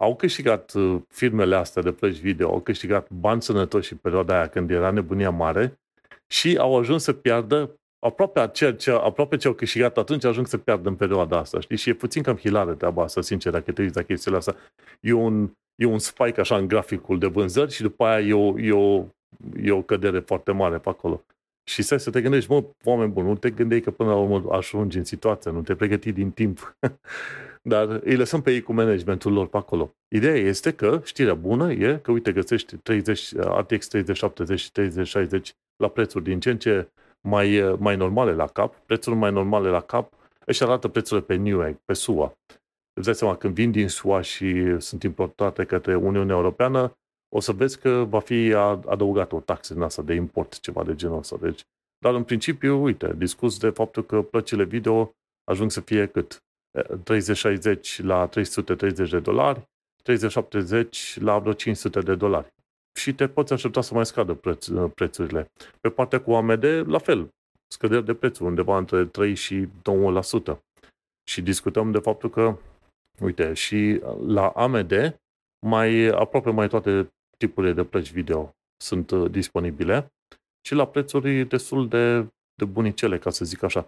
au câștigat uh, firmele astea de plăci video, au câștigat bani sănătoși în perioada aia când era nebunia mare și au ajuns să piardă aproape, ceea ce, aproape ce au câștigat atunci ajung să piardă în perioada asta, știi? Și e puțin cam hilară treaba asta, sincer, dacă te uiți la chestiile astea. E un, e un spike așa în graficul de vânzări și după aia e o, e o, e o cădere foarte mare pe acolo. Și stai să te gândești, mă, oameni buni, nu te gândeai că până la urmă ajungi în situația, nu te pregăti din timp. Dar îi lăsăm pe ei cu managementul lor pe acolo. Ideea este că știrea bună e că, uite, găsești 30, RTX 3070 și 3060 la prețuri din ce în ce mai, mai normale la cap, prețuri mai normale la cap, își arată prețurile pe Newegg, pe SUA. Îți dai seama, când vin din SUA și sunt importate către Uniunea Europeană, o să vezi că va fi adăugată o taxă în asta de import, ceva de genul ăsta. Deci, dar în principiu, uite, discus de faptul că plăcile video ajung să fie cât? 3060 la 330 de dolari, 3070 la vreo 500 de dolari. Și te poți aștepta să mai scadă preț, prețurile. Pe partea cu AMD, la fel, scăderi de prețuri, undeva între 3 și 2%. Și discutăm de faptul că, uite, și la AMD, mai aproape mai toate tipurile de plăci video sunt uh, disponibile și la prețuri destul de, de bunicele, ca să zic așa.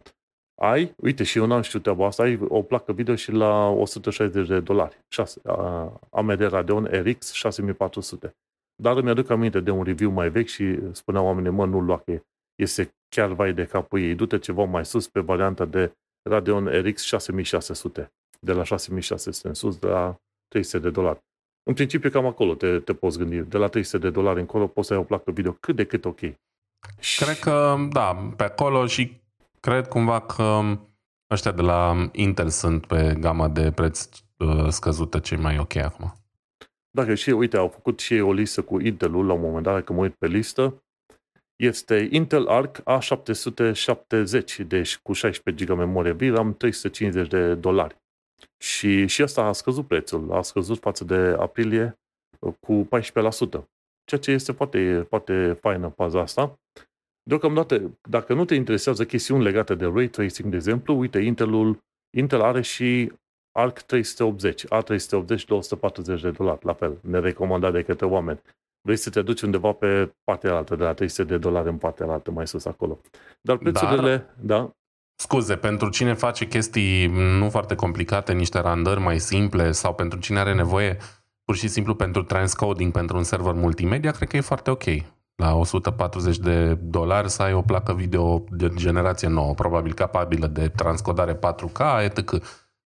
Ai, uite, și eu n-am știut treaba asta, ai o placă video și la 160 de dolari. 6, uh, AMD Radeon RX 6400. Dar îmi aduc aminte de un review mai vechi și spunea oamenii, mă, nu-l lua, că este chiar vai de capul ei. Du-te ceva mai sus pe varianta de Radeon RX 6600. De la 6600 în sus, de la 300 de dolari. În principiu cam acolo te, te poți gândi. De la 300 de dolari încolo poți să ai o placă video cât de cât ok. Cred că, da, pe acolo și cred cumva că ăștia de la Intel sunt pe gama de preț uh, scăzută cei mai ok acum. Dacă și, uite, au făcut și ei o listă cu Intel-ul la un moment dat, dacă mă uit pe listă, este Intel Arc A770, deci cu 16 GB memorie VRAM, 350 de dolari. Și, și asta a scăzut prețul, a scăzut față de aprilie uh, cu 14%. Ceea ce este foarte, foarte faină paza asta. Deocamdată, dacă nu te interesează chestiuni legate de ray tracing, de exemplu, uite, Intelul, Intel are și Arc 380, A380 240 de dolari, la fel, nerecomandat de către oameni. Vrei să te duci undeva pe partea altă, de la 300 de dolari în partea altă, mai sus acolo. Dar prețurile, Dar, da? Scuze, pentru cine face chestii nu foarte complicate, niște randări mai simple sau pentru cine are nevoie pur și simplu pentru transcoding pentru un server multimedia, cred că e foarte ok. La 140 de dolari să ai o placă video de generație nouă, probabil capabilă de transcodare 4K, etc.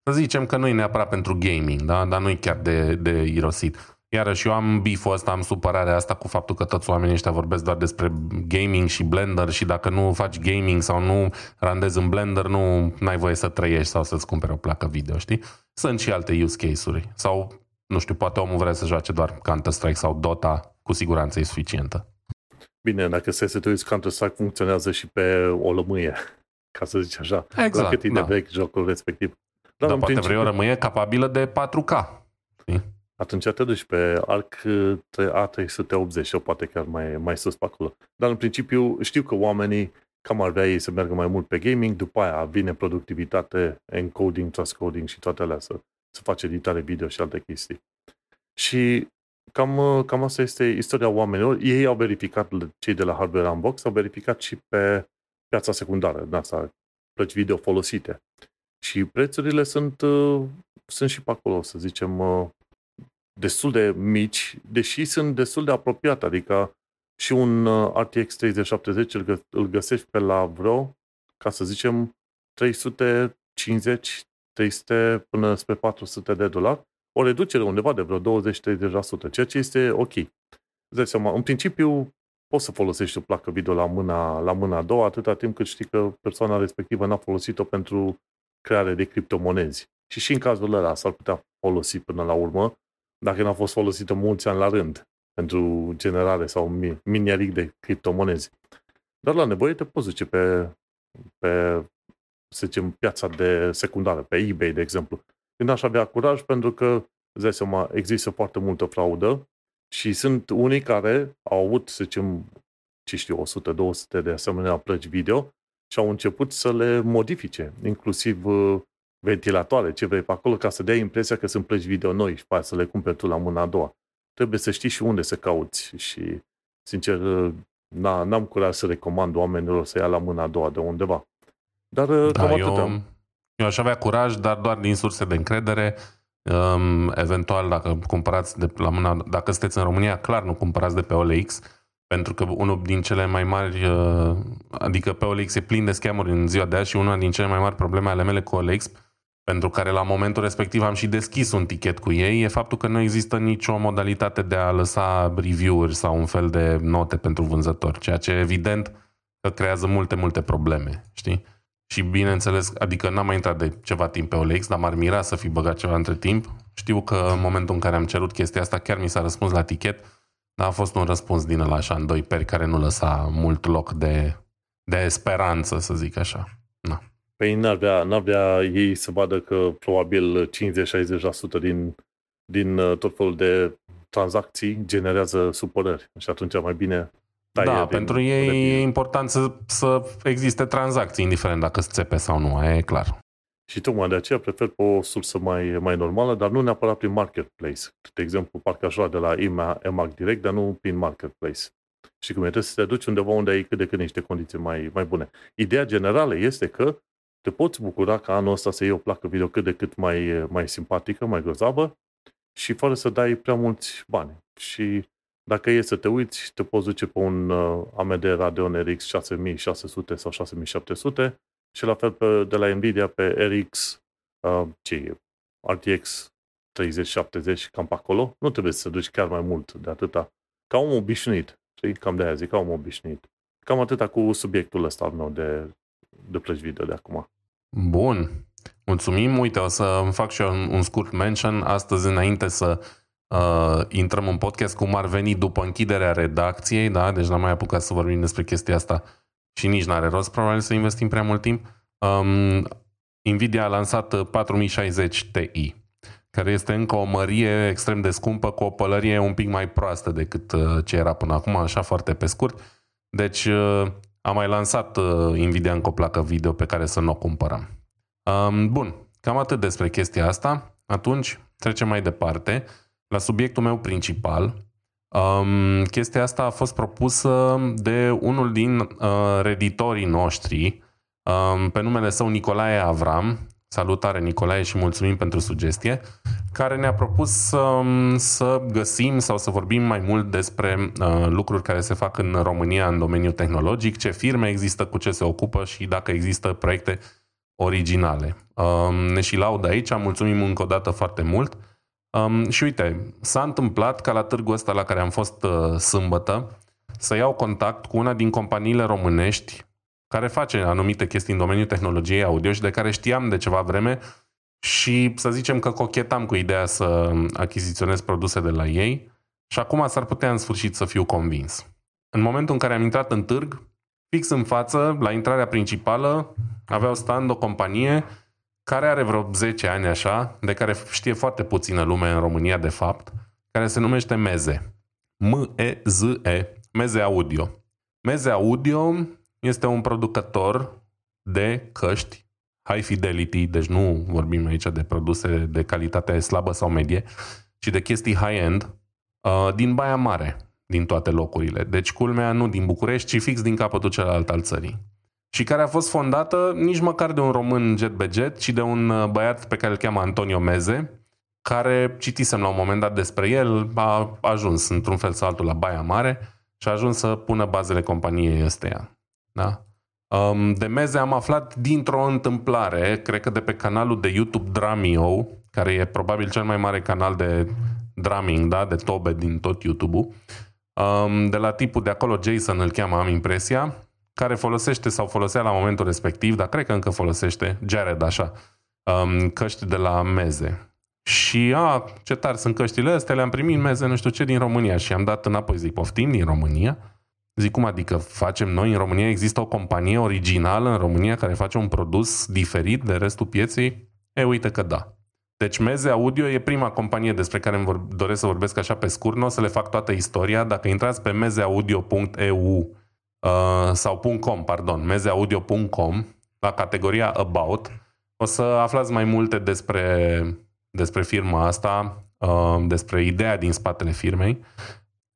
Să zicem că nu e neapărat pentru gaming, da? dar nu e chiar de, de irosit. Iarăși eu am beef ăsta, am supărarea asta cu faptul că toți oamenii ăștia vorbesc doar despre gaming și Blender și dacă nu faci gaming sau nu randezi în Blender, nu ai voie să trăiești sau să-ți cumperi o placă video, știi? Sunt și alte use case-uri. Sau, nu știu, poate omul vrea să joace doar Counter-Strike sau Dota, cu siguranță e suficientă. Bine, dacă se să te uiți, Counter-Strike funcționează și pe o lămâie, ca să zici așa. Exact, la cât e da. vechi jocul respectiv. Dar, Dar poate vrei o rămâie capabilă de 4K. Știi? atunci te duci pe ARC A380 sau poate chiar mai, mai sus pe acolo. Dar în principiu știu că oamenii cam ar vrea ei să meargă mai mult pe gaming, după aia vine productivitate, encoding, transcoding și toate alea să, să faci editare video și alte chestii. Și cam, cam asta este istoria oamenilor. Ei au verificat, cei de la Hardware Unbox, au verificat și pe piața secundară, în asta, plăci video folosite. Și prețurile sunt, sunt și pe acolo, să zicem, destul de mici, deși sunt destul de apropiate, adică și un uh, RTX 3070 îl, gă- îl găsești pe la vreo, ca să zicem, 350, 300 până spre 400 de dolari, o reducere undeva de vreo 20-30%, ceea ce este ok. Îți seama, în principiu poți să folosești o placă video la mâna, la mâna a doua, atâta timp cât știi că persoana respectivă n-a folosit-o pentru creare de criptomonezi. Și și în cazul ăla s-ar putea folosi până la urmă, dacă n-a fost folosită mulți ani la rând pentru generare sau mineric de criptomonezi. Dar la nevoie te poți duce pe, pe să zicem, piața de secundară, pe eBay, de exemplu. Când aș avea curaj, pentru că, îți dai seama, există foarte multă fraudă și sunt unii care au avut, să zicem, ce știu, 100-200 de asemenea plăci video și au început să le modifice, inclusiv uh, ventilatoare, ce vrei pe acolo, ca să dea impresia că sunt plăci video noi și să le cumperi tu la mâna a doua. Trebuie să știi și unde să cauți și, sincer, n-am curaj să recomand oamenilor să ia la mâna a doua de undeva. Dar da, cam eu, eu aș avea curaj, dar doar din surse de încredere. Um, eventual, dacă cumpărați de la mâna, dacă sunteți în România, clar nu cumpărați de pe OLX, pentru că unul din cele mai mari, uh, adică pe OLX e plin de scamuri în ziua de azi și una din cele mai mari probleme ale mele cu OLX pentru care la momentul respectiv am și deschis un tichet cu ei, e faptul că nu există nicio modalitate de a lăsa review-uri sau un fel de note pentru vânzător, ceea ce evident că creează multe, multe probleme, știi? Și bineînțeles, adică n-am mai intrat de ceva timp pe OLX, dar m-ar mira să fi băgat ceva între timp. Știu că în momentul în care am cerut chestia asta, chiar mi s-a răspuns la tichet, dar a fost un răspuns din ăla așa, în doi peri, care nu lăsa mult loc de, de speranță, să zic așa. Na. Păi n-ar vrea, n-ar vrea ei să vadă că probabil 50-60% din, din uh, tot felul de tranzacții generează supărări. Și atunci mai bine da, din pentru ei e important să, să existe tranzacții, indiferent dacă se țepe sau nu, e clar. Și tocmai de aceea prefer pe o sursă mai, mai normală, dar nu neapărat prin marketplace. De exemplu, parcă aș lua de la EMAG direct, dar nu prin marketplace. Și cum e, trebuie să te duci undeva unde ai cât de cât niște condiții mai, mai bune. Ideea generală este că te poți bucura ca anul ăsta să iei o placă video cât de cât mai, mai simpatică, mai grozavă și fără să dai prea mulți bani. Și dacă e să te uiți, te poți duce pe un uh, AMD Radeon RX 6600 sau 6700 și la fel pe, de la Nvidia pe RX uh, ce e? RTX 30-70, cam pe acolo. Nu trebuie să duci chiar mai mult de atâta. Ca om obișnuit. Știi? Cam de aia zic, ca om obișnuit. Cam atâta cu subiectul ăsta al meu de, de plăci video de acum. Bun. Mulțumim. Uite, o să fac și eu un, un scurt mention. Astăzi, înainte să uh, intrăm în podcast, cum ar veni după închiderea redacției, da? Deci n-am mai apucat să vorbim despre chestia asta și nici n-are rost probabil să investim prea mult timp. Um, Nvidia a lansat 4060 Ti, care este încă o mărie extrem de scumpă cu o pălărie un pic mai proastă decât uh, ce era până acum, așa foarte pe scurt. Deci uh, am mai lansat uh, Nvidia încă o placă video pe care să nu o cumpărăm. Um, bun, cam atât despre chestia asta. Atunci trecem mai departe la subiectul meu principal. Um, chestia asta a fost propusă de unul din uh, reditorii noștri, um, pe numele său Nicolae Avram. Salutare Nicolae și mulțumim pentru sugestie, care ne-a propus um, să găsim sau să vorbim mai mult despre uh, lucruri care se fac în România în domeniul tehnologic, ce firme există, cu ce se ocupă și dacă există proiecte originale. Um, ne și laud aici, mulțumim încă o dată foarte mult. Um, și uite, s-a întâmplat ca la târgul ăsta la care am fost uh, sâmbătă să iau contact cu una din companiile românești care face anumite chestii în domeniul tehnologiei audio și de care știam de ceva vreme și să zicem că cochetam cu ideea să achiziționez produse de la ei și acum s-ar putea în sfârșit să fiu convins. În momentul în care am intrat în târg, fix în față, la intrarea principală, aveau stand o companie care are vreo 10 ani așa, de care știe foarte puțină lume în România de fapt, care se numește Meze. M-E-Z-E, Meze Audio. Meze Audio este un producător de căști high fidelity, deci nu vorbim aici de produse de calitate slabă sau medie, ci de chestii high-end, uh, din Baia Mare, din toate locurile. Deci culmea nu din București, ci fix din capătul celălalt al țării. Și care a fost fondată nici măcar de un român jet be jet, ci de un uh, băiat pe care îl cheamă Antonio Meze, care citisem la un moment dat despre el, a ajuns într-un fel sau altul la Baia Mare și a ajuns să pună bazele companiei ăsteia. Da? Um, de meze am aflat dintr-o întâmplare, cred că de pe canalul de YouTube Dramio, care e probabil cel mai mare canal de drumming, da? de tobe din tot YouTube-ul, um, de la tipul de acolo, Jason îl cheamă, am impresia, care folosește sau folosea la momentul respectiv, dar cred că încă folosește, Jared, așa, um, căști de la meze. Și, a, ce tare sunt căștile astea, le-am primit în meze, nu știu ce, din România și am dat înapoi, zic, poftim din România? Zic, cum adică facem noi în România? Există o companie originală în România care face un produs diferit de restul pieței? E, uite că da. Deci Meze Audio e prima companie despre care îmi vor, doresc să vorbesc așa pe scurt. Nu o să le fac toată istoria. Dacă intrați pe mezeaudio.eu uh, sau .com, pardon, mezeaudio.com, la categoria About, o să aflați mai multe despre, despre firma asta, uh, despre ideea din spatele firmei.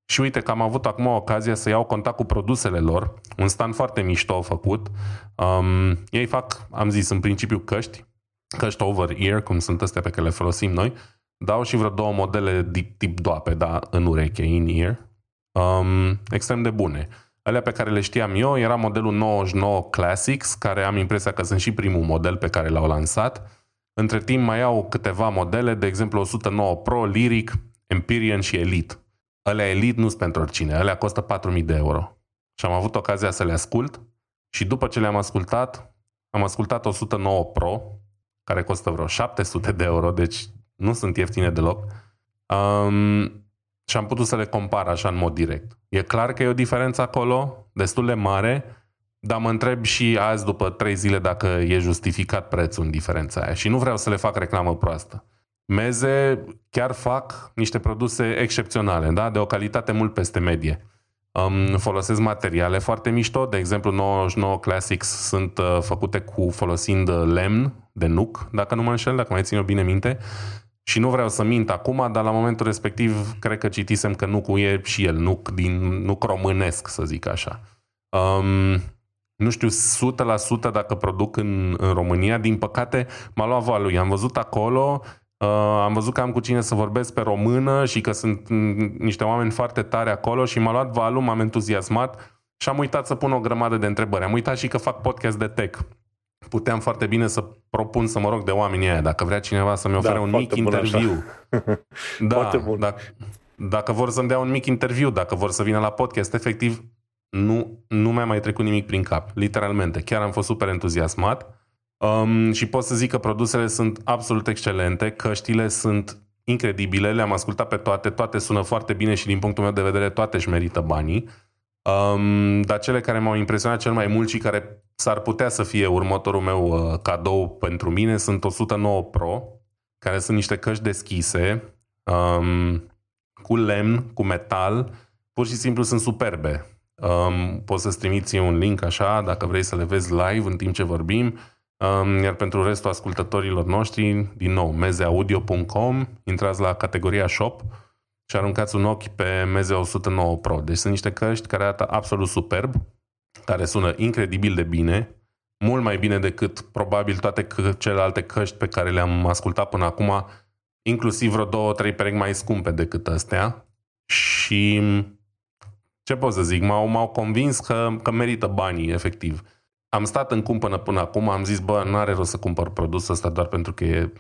Și uite că am avut acum ocazia să iau contact cu produsele lor, un stand foarte mișto au făcut. Um, ei fac, am zis, în principiu căști, căști over-ear, cum sunt astea pe care le folosim noi, dau și vreo două modele tip doape, da, în ureche, in-ear, um, extrem de bune. Alea pe care le știam eu era modelul 99 Classics, care am impresia că sunt și primul model pe care l-au lansat. Între timp mai au câteva modele, de exemplu 109 Pro, Lyric, Empyrean și Elite. Alea Elite nu sunt pentru oricine, alea costă 4.000 de euro. Și am avut ocazia să le ascult și după ce le-am ascultat, am ascultat 109 Pro, care costă vreo 700 de euro, deci nu sunt ieftine deloc. Um, și am putut să le compar așa în mod direct. E clar că e o diferență acolo, destul de mare, dar mă întreb și azi, după trei zile, dacă e justificat prețul în diferența aia. Și nu vreau să le fac reclamă proastă. Meze chiar fac niște produse excepționale, da? de o calitate mult peste medie. Um, folosesc materiale foarte mișto, de exemplu 99 Classics sunt uh, făcute cu folosind lemn de nuc, dacă nu mă înșel, dacă mai țin eu bine minte, și nu vreau să mint acum, dar la momentul respectiv cred că citisem că nucul e și el nuc, din, nuc românesc, să zic așa. Um, nu știu 100% dacă produc în, în România, din păcate m-a luat valul. Am văzut acolo, uh, am văzut că am cu cine să vorbesc pe română și că sunt niște oameni foarte tare acolo și m-a luat valul, m-am entuziasmat și am uitat să pun o grămadă de întrebări. Am uitat și că fac podcast de tech puteam foarte bine să propun să mă rog de oamenii aia, dacă vrea cineva să-mi ofere da, un mic interviu. da, foarte bun. Dacă, dacă vor să-mi dea un mic interviu, dacă vor să vină la podcast, efectiv, nu, nu mi-a mai trecut nimic prin cap, literalmente. Chiar am fost super entuziasmat um, și pot să zic că produsele sunt absolut excelente, căștile sunt incredibile, le-am ascultat pe toate, toate sună foarte bine și din punctul meu de vedere toate își merită banii. Um, dar cele care m-au impresionat cel mai mult și care s-ar putea să fie următorul meu uh, cadou pentru mine sunt 109 Pro, care sunt niște căști deschise, um, cu lemn, cu metal, pur și simplu sunt superbe. Um, poți să-ți trimiți un link așa, dacă vrei să le vezi live în timp ce vorbim. Um, iar pentru restul ascultătorilor noștri, din nou, mezeaudio.com, intrați la categoria Shop și aruncați un ochi pe Meze 109 Pro. Deci sunt niște căști care arată absolut superb, care sună incredibil de bine, mult mai bine decât probabil toate celelalte căști pe care le-am ascultat până acum, inclusiv vreo două, trei perechi mai scumpe decât astea. Și ce pot să zic, m-au, m-au convins că, că merită banii, efectiv. Am stat în cumpănă până acum, am zis, bă, nu are rost să cumpăr produsul ăsta doar pentru că e,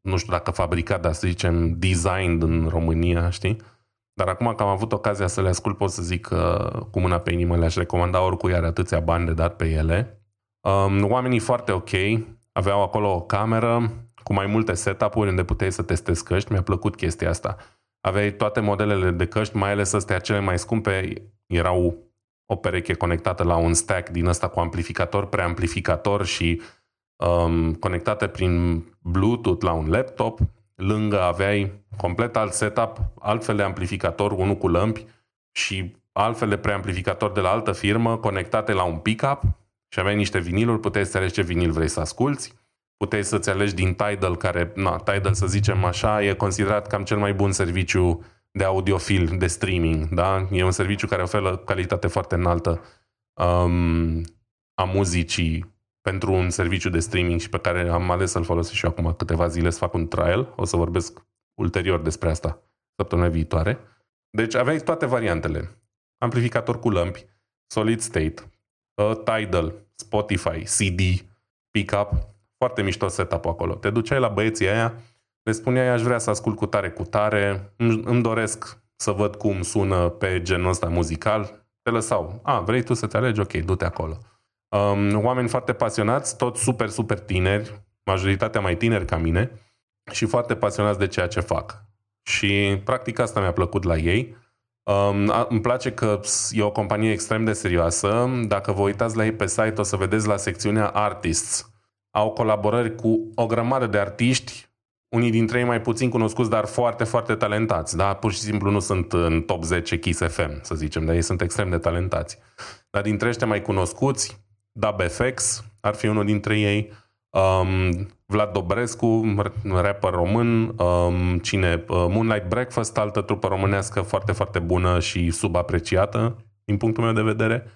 nu știu dacă fabricat, dar să zicem, designed în România, știi? Dar acum că am avut ocazia să le ascult, pot să zic că cu mâna pe inimă le-aș recomanda oricui are atâția bani de dat pe ele. Um, oamenii foarte ok, aveau acolo o cameră cu mai multe setup-uri unde puteai să testezi căști, mi-a plăcut chestia asta. Aveai toate modelele de căști, mai ales astea cele mai scumpe, erau o pereche conectată la un stack din ăsta cu amplificator, preamplificator și um, conectate prin Bluetooth la un laptop. Lângă aveai complet alt setup, altfel de amplificator, unul cu lămpi și altfel de preamplificator de la altă firmă, conectate la un pickup și aveai niște viniluri, puteai să alegi ce vinil vrei să asculti, puteai să-ți alegi din Tidal, care, na, Tidal să zicem așa, e considerat cam cel mai bun serviciu de audiofil, de streaming, da? E un serviciu care oferă calitate foarte înaltă um, a muzicii pentru un serviciu de streaming și pe care am ales să-l folosesc și eu acum câteva zile să fac un trial. O să vorbesc ulterior despre asta săptămâna viitoare. Deci aveai toate variantele. Amplificator cu lămpi, solid state, uh, Tidal, Spotify, CD, pickup, foarte mișto setup acolo. Te duceai la băieții aia, le spuneai aș vrea să ascult cu tare cu tare, îmi doresc să văd cum sună pe genul ăsta muzical, te lăsau. A, vrei tu să te alegi? Ok, du-te acolo. Um, oameni foarte pasionați, toți super, super tineri, majoritatea mai tineri ca mine și foarte pasionați de ceea ce fac. Și practic asta mi-a plăcut la ei. Um, a, îmi place că e o companie extrem de serioasă. Dacă vă uitați la ei pe site, o să vedeți la secțiunea Artists. Au colaborări cu o grămadă de artiști unii dintre ei mai puțin cunoscuți, dar foarte, foarte talentați. Da? Pur și simplu nu sunt în top 10 Kiss FM, să zicem, dar ei sunt extrem de talentați. Dar dintre ăștia mai cunoscuți, Dub FX ar fi unul dintre ei, um, Vlad Dobrescu, rapper român, um, cine? Uh, Moonlight Breakfast, altă trupă românească foarte, foarte bună și subapreciată, din punctul meu de vedere.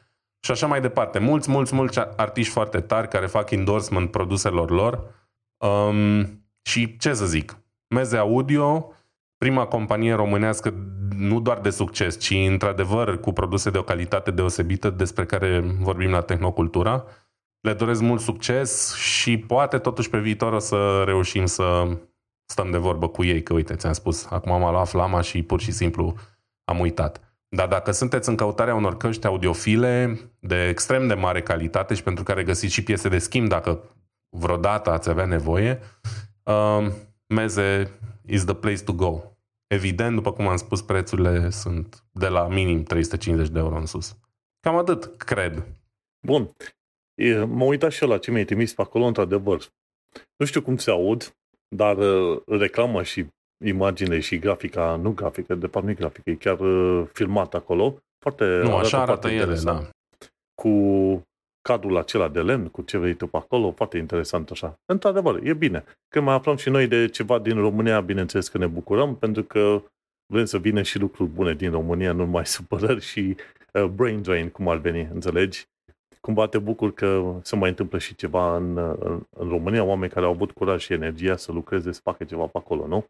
Și așa mai departe. Mulți, mulți, mulți artiști foarte tari care fac endorsement produselor lor. Um, și ce să zic, Meze Audio, prima companie românească nu doar de succes, ci într-adevăr cu produse de o calitate deosebită despre care vorbim la Tehnocultura. Le doresc mult succes și poate totuși pe viitor o să reușim să stăm de vorbă cu ei, că uite, ți-am spus, acum am luat flama și pur și simplu am uitat. Dar dacă sunteți în căutarea unor căști audiofile de extrem de mare calitate și pentru care găsiți și piese de schimb dacă vreodată ați avea nevoie, Um, meze is the place to go. Evident, după cum am spus, prețurile sunt de la minim 350 de euro în sus. Cam atât, cred. Bun. Mă uitat și eu la ce mi-ai trimis pe acolo, într-adevăr. Nu știu cum se aud, dar uh, reclamă și imagine și grafica, nu grafică, de fapt nu e grafică, e chiar uh, filmat acolo. Foarte, nu, așa arată, arată ele, da. Cu cadrul acela de lemn cu ce vrei tu pe acolo, foarte interesant așa. Într-adevăr, e bine. Când mai aflăm și noi de ceva din România, bineînțeles că ne bucurăm, pentru că vrem să vină și lucruri bune din România, nu numai supărări și uh, brain drain, cum ar veni, înțelegi? Cumva te bucur că se mai întâmplă și ceva în, în, în România, oameni care au avut curaj și energia să lucreze, să facă ceva pe acolo, nu?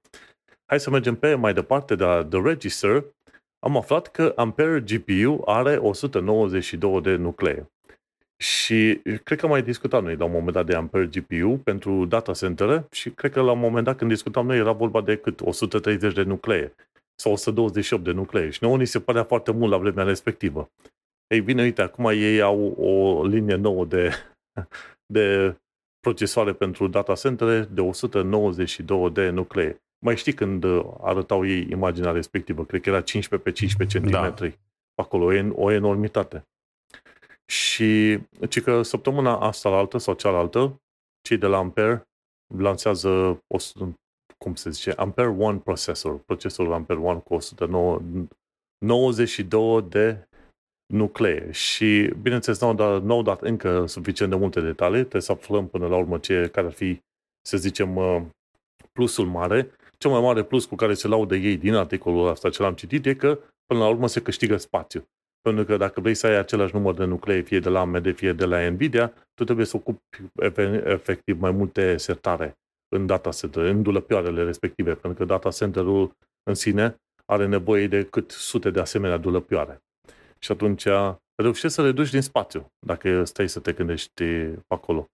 Hai să mergem pe mai departe de la The Register. Am aflat că Ampere GPU are 192 de nuclee. Și cred că mai discutam noi la un moment dat de Ampere GPU pentru data center și cred că la un moment dat când discutam noi era vorba de cât 130 de nuclee sau 128 de nuclee și nouă ni se părea foarte mult la vremea respectivă. Ei bine, uite, acum ei au o linie nouă de, de procesoare pentru data center de 192 de nuclee. Mai știi când arătau ei imaginea respectivă? Cred că era 15 pe 15 cm. Da. Acolo, o, o enormitate. Și ci că săptămâna asta la altă sau cealaltă, cei de la Ampere lansează, o, cum se zice, Ampere One procesor, procesorul Ampere One cu 192 de nuclee. Și, bineînțeles, nu au dat, dat încă suficient de multe detalii, trebuie să aflăm până la urmă ce, care ar fi, să zicem, uh, plusul mare. Cel mai mare plus cu care se laudă ei din articolul ăsta ce l-am citit e că, până la urmă, se câștigă spațiu. Pentru că dacă vrei să ai același număr de nuclee, fie de la AMD, fie de la Nvidia, tu trebuie să ocupi efectiv mai multe setare în data center, în dulăpioarele respective, pentru că data centerul în sine are nevoie de cât sute de asemenea dulăpioare. Și atunci reușești să reduci din spațiu, dacă stai să te gândești pe acolo.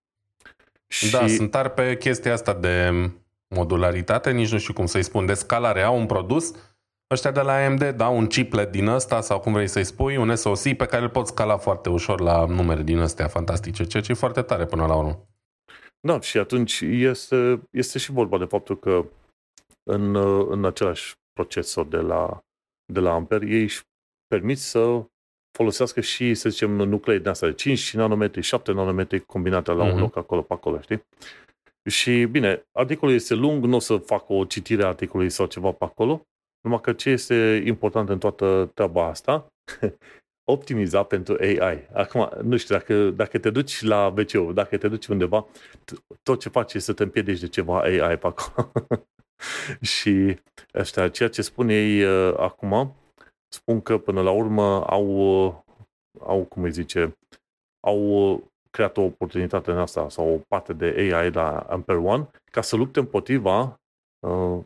Da, și... sunt tare pe chestia asta de modularitate, nici nu știu cum să-i spun, de scalare. Au un produs, ăștia de la AMD dau un chiplet din ăsta sau cum vrei să-i spui, un SoC pe care îl poți scala foarte ușor la numere din astea fantastice, ceea ce e foarte tare până la urmă. Da, și atunci este, este și vorba de faptul că în, în același procesor de la, de la Ampere, ei își permit să folosească și, să zicem, nuclee din asta de 5 nanometri, 7 nanometri combinate la uh-huh. un mhm. loc acolo, pe acolo, știi? Și bine, articolul este lung, nu o să fac o citire a articolului sau ceva pe acolo, numai că ce este important în toată treaba asta, optimiza pentru AI. Acum, nu știu, dacă, dacă te duci la wc dacă te duci undeva, tot ce faci este să te împiedici de ceva AI pe acolo. și ăștia, ceea ce spun ei uh, acum, spun că până la urmă au, au cum îi zice, au creat o oportunitate în asta sau o parte de AI la Ampere One ca să lupte împotriva, uh,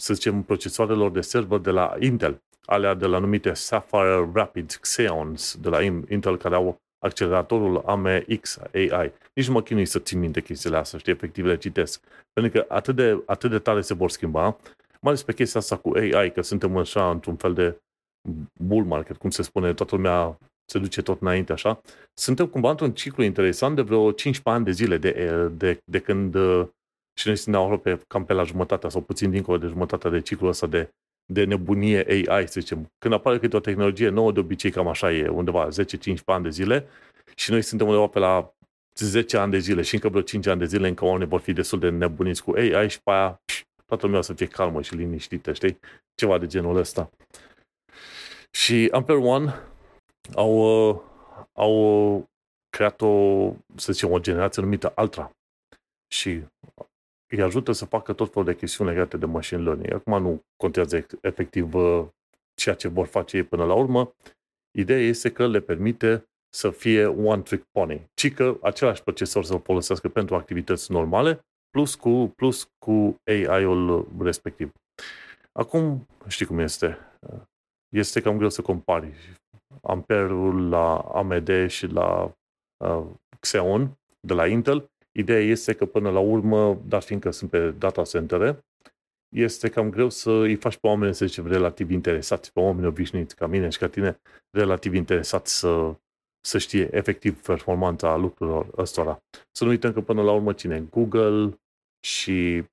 să zicem, procesoarelor de server de la Intel, alea de la numite Sapphire Rapid Xeons de la Intel, care au acceleratorul AMX AI. Nici nu mă chinui să țin minte chestiile astea, știi, efectiv le citesc. Pentru că atât de, atât de tare se vor schimba, mai ales pe chestia asta cu AI, că suntem așa într-un fel de bull market, cum se spune, toată lumea se duce tot înainte așa. Suntem cumva într-un ciclu interesant de vreo 15 ani de zile de, de, de când și noi suntem aproape cam pe la jumătatea sau puțin dincolo de jumătatea de ciclul ăsta de, de nebunie AI, să zicem. Când apare câte o tehnologie nouă, de obicei cam așa e, undeva 10-15 ani de zile și noi suntem undeva pe la 10 ani de zile și încă vreo 5 ani de zile încă oamenii vor fi destul de nebuniți cu AI și pe aia toată lumea o să fie calmă și liniștită, știi? Ceva de genul ăsta. Și Ampere One au, uh, au creat o, să zicem, o generație numită Ultra. Și îi ajută să facă tot felul de chestiuni legate de machine learning. Acum nu contează efectiv uh, ceea ce vor face ei până la urmă. Ideea este că le permite să fie one trick pony, ci că același procesor să-l folosească pentru activități normale, plus cu, plus cu AI-ul respectiv. Acum, știi cum este, este cam greu să compari Amperul la AMD și la uh, Xeon de la Intel. Ideea este că până la urmă, dar fiindcă sunt pe data centere, este cam greu să îi faci pe oameni, să zicem, relativ interesați, pe oameni obișnuiți ca mine și ca tine, relativ interesați să, să știe efectiv performanța lucrurilor ăstora. Să nu uităm că până la urmă cine? Google și,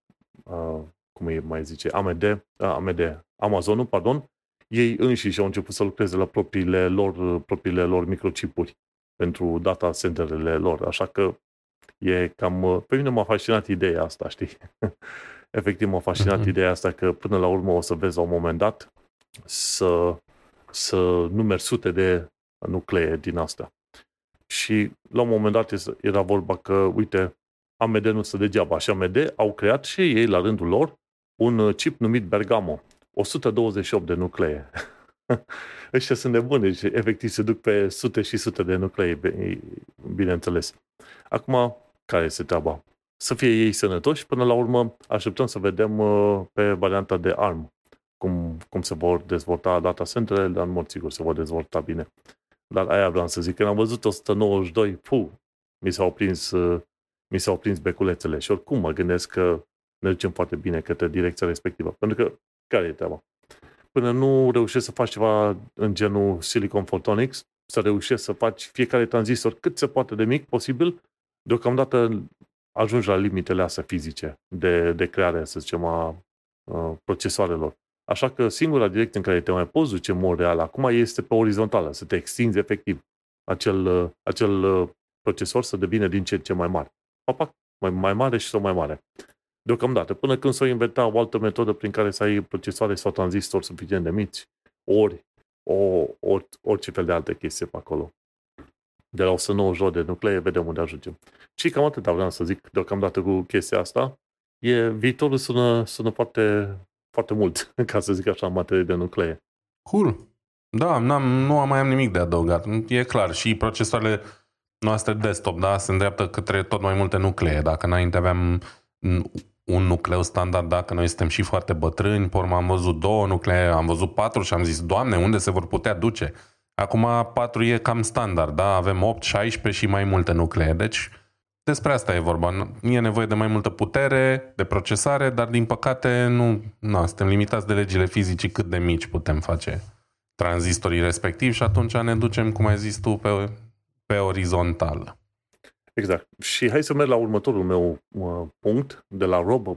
uh, cum îi mai zice, AMD, uh, AMD, Amazonul, pardon, ei înșiși au început să lucreze la propriile lor, propriile lor microchipuri pentru data centerele lor. Așa că e cam... Pe mine m-a fascinat ideea asta, știi? Efectiv m-a fascinat uh-huh. ideea asta că până la urmă o să vezi la un moment dat să, să numeri sute de nuclee din asta. Și la un moment dat era vorba că, uite, AMD nu se degeaba și AMD au creat și ei la rândul lor un chip numit Bergamo, 128 de nuclee. Ăștia sunt nebuni, deci efectiv se duc pe sute și sute de nuclee, bineînțeles. Acum, care este treaba? Să fie ei sănătoși, până la urmă așteptăm să vedem uh, pe varianta de ARM cum, cum se vor dezvolta data centrele, dar în mod sigur se vor dezvolta bine. Dar aia vreau să zic, când am văzut 192, puh, mi s-au prins, uh, mi s-au prins beculețele și oricum mă gândesc că ne ducem foarte bine către direcția respectivă. Pentru că, care e treaba? Până nu reușești să faci ceva în genul Silicon Photonics, să reușești să faci fiecare tranzistor cât se poate de mic posibil, deocamdată ajungi la limitele astea fizice de, de creare, să zicem, a, a procesoarelor. Așa că singura direcție în care te mai poți duce în mod real acum este pe orizontală, să te extinzi efectiv acel, acel procesor să devină din ce în ce mai mare. Papac, mai, mai mare și sau mai mare. Deocamdată, până când s-o inventa o altă metodă prin care să ai procesoare sau tranzistori suficient de mici, ori o, or, orice fel de alte chestii pe acolo. De la 190 de nuclee, vedem unde ajungem. Și cam atât vreau să zic deocamdată cu chestia asta. E, viitorul sună, sună foarte, foarte mult, ca să zic așa, în materie de nuclee. Cool. Da, n-am, nu am mai am nimic de adăugat. E clar, și procesoarele noastre desktop, da, se îndreaptă către tot mai multe nuclee. Dacă înainte aveam un nucleu standard, dacă noi suntem și foarte bătrâni, pe urmă am văzut două nuclee, am văzut patru și am zis, Doamne, unde se vor putea duce? Acum patru e cam standard, da? Avem 8, 16 și mai multe nuclee. Deci despre asta e vorba. E nevoie de mai multă putere, de procesare, dar din păcate nu, na, suntem limitați de legile fizicii cât de mici putem face tranzistorii respectivi și atunci ne ducem, cum ai zis tu, pe, pe orizontală. Exact. Și hai să merg la următorul meu uh, punct, de la Rob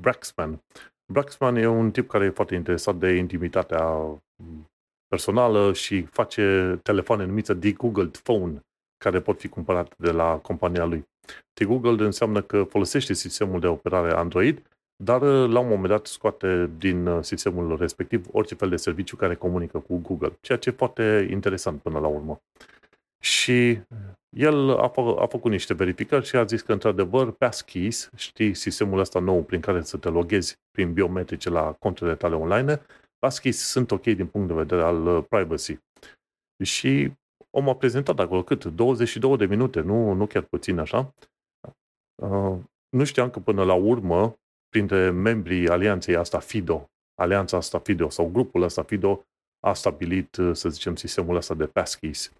Braxman. Braxman e un tip care e foarte interesat de intimitatea mm, personală și face telefoane numite de-googled phone, care pot fi cumpărate de la compania lui. De-googled înseamnă că folosește sistemul de operare Android, dar uh, la un moment dat scoate din uh, sistemul respectiv orice fel de serviciu care comunică cu Google, ceea ce e foarte interesant până la urmă. Și el a, fă, a făcut niște verificări și a zis că, într-adevăr, passkeys, știi, sistemul ăsta nou prin care să te loghezi prin biometrice la conturile tale online, passkeys sunt ok din punct de vedere al uh, privacy. Și om a prezentat acolo cât? 22 de minute, nu, nu chiar puțin așa. Uh, nu știam că până la urmă, printre membrii alianței asta FIDO, alianța asta FIDO sau grupul ăsta FIDO a stabilit, uh, să zicem, sistemul ăsta de passkeys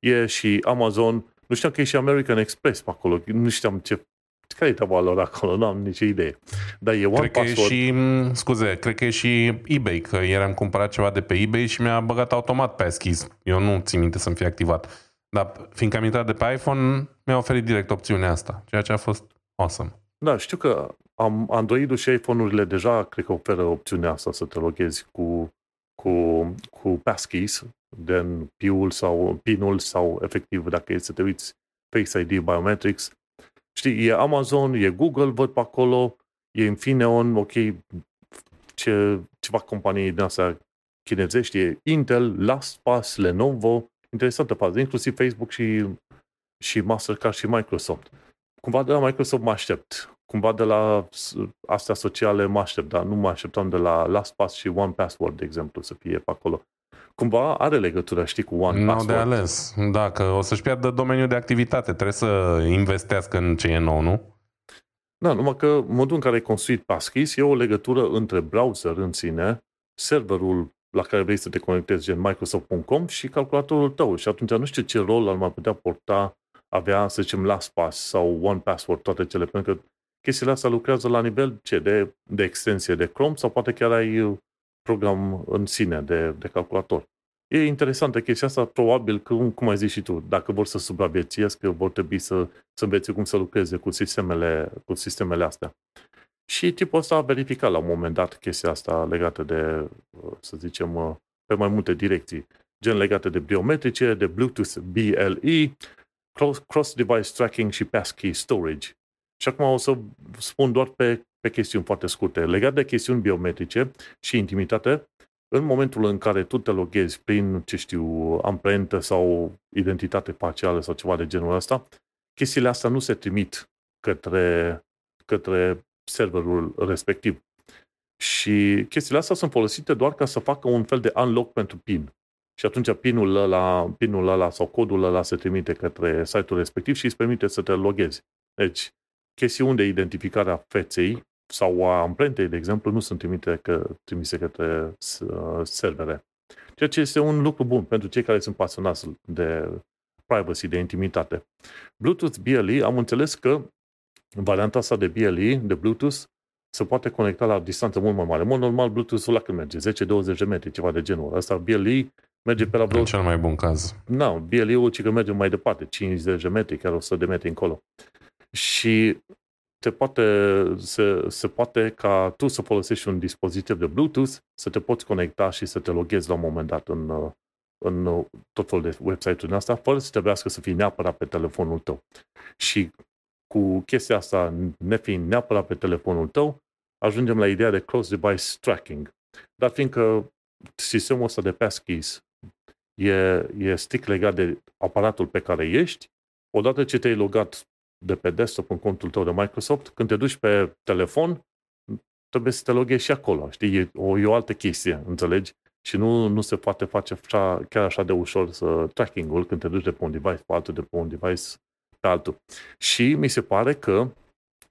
e și Amazon, nu știam că e și American Express pe acolo, nu știam ce care e treaba lor acolo? Nu am nicio idee. Dar e One cred Password. Că e și, scuze, cred că e și eBay, că ieri am cumpărat ceva de pe eBay și mi-a băgat automat passkeys. Eu nu țin minte să-mi fie activat. Dar fiindcă am intrat de pe iPhone, mi-a oferit direct opțiunea asta, ceea ce a fost awesome. Da, știu că am Android-ul și iPhone-urile deja cred că oferă opțiunea asta să te loghezi cu, cu, cu passkeys din PIN-ul sau, PIN-ul sau efectiv dacă e să te uiți Face ID Biometrics. Știi, e Amazon, e Google, văd pe acolo, e Infineon, ok, ce, ceva companii din astea chinezești, e Intel, LastPass, Lenovo, interesantă fază, inclusiv Facebook și, și Mastercard și Microsoft. Cumva de la Microsoft mă aștept. Cumva de la astea sociale mă aștept, dar nu mă așteptam de la LastPass și OnePassword, de exemplu, să fie pe acolo cumva are legătură, știi, cu One Password. de ales. Da, că o să-și piardă domeniul de activitate. Trebuie să investească în ce e nou, nu? Da, numai că modul în care ai construit Passkeys e o legătură între browser în sine, serverul la care vrei să te conectezi, gen Microsoft.com și calculatorul tău. Și atunci nu știu ce rol ar mai putea porta avea, să zicem, LastPass sau One Password, toate cele, pentru că chestiile astea lucrează la nivel ce, de, de extensie de Chrome sau poate chiar ai program în sine de, de calculator. E interesantă chestia asta, probabil că, cum ai zis și tu, dacă vor să supraviețuiesc, vor trebui să, să învețe cum să lucreze cu sistemele, cu sistemele astea. Și tipul ăsta a verificat la un moment dat chestia asta legată de, să zicem, pe mai multe direcții, gen legate de biometrice, de Bluetooth BLE, cross-device tracking și passkey storage. Și acum o să spun doar pe pe chestiuni foarte scurte. Legat de chestiuni biometrice și intimitate, în momentul în care tu te loghezi prin, ce știu, amprentă sau identitate facială sau ceva de genul ăsta, chestiile astea nu se trimit către, către serverul respectiv. Și chestiile astea sunt folosite doar ca să facă un fel de unlock pentru PIN. Și atunci PIN-ul ăla, PIN-ul ăla sau codul ăla se trimite către site-ul respectiv și îți permite să te loghezi. Deci, chestiuni de identificare a feței sau a amprentei, de exemplu, nu sunt trimite că, trimise către uh, servere. Ceea Ceea ce este un lucru bun pentru cei care sunt pasionați de privacy, de intimitate. Bluetooth BLE, am înțeles că varianta asta de BLE, de Bluetooth, se poate conecta la distanță mult mai mare. În mod normal, Bluetooth-ul la când merge? 10-20 de metri, ceva de genul. Asta BLE merge pe la vreo... În cel mai bun caz. Nu, BLE-ul ci că merge mai departe, 50 de metri, chiar 100 de metri încolo. Și te poate, se, se poate ca tu să folosești un dispozitiv de Bluetooth, să te poți conecta și să te loghezi la un moment dat în, în tot felul de website-uri astea, fără să trebuiască să fii neapărat pe telefonul tău. Și cu chestia asta, nefiind neapărat pe telefonul tău, ajungem la ideea de close device tracking. Dar fiindcă sistemul ăsta de passkeys e, e strict legat de aparatul pe care ești, odată ce te-ai logat de pe desktop în contul tău de Microsoft, când te duci pe telefon, trebuie să te loghezi și acolo. Știi? E o, e o altă chestie, înțelegi? Și nu, nu se poate face așa, chiar așa de ușor să tracking-ul când te duci de pe un device pe altul, de pe un device pe altul. Și mi se pare că,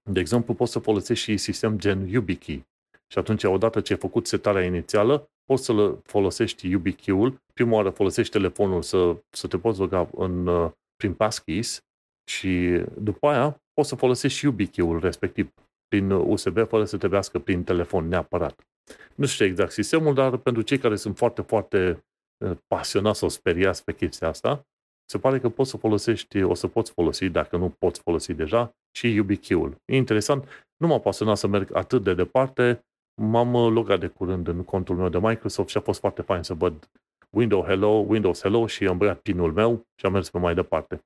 de exemplu, poți să folosești și sistem gen YubiKey. Și atunci, odată ce ai făcut setarea inițială, poți să folosești YubiKey-ul. Prima oară folosești telefonul să, să te poți loga în, uh, prin passkeys și după aia poți să folosești și YubiKey-ul respectiv prin USB fără să trebuiască prin telefon neapărat. Nu știu exact sistemul, dar pentru cei care sunt foarte, foarte uh, pasionați sau speriați pe chestia asta, se pare că poți să folosești, o să poți folosi, dacă nu poți folosi deja, și YubiKey-ul. E interesant, nu m-a pasionat să merg atât de departe, m-am uh, logat de curând în contul meu de Microsoft și a fost foarte fain să văd Windows Hello, Windows Hello și am băiat pinul meu și am mers pe mai departe.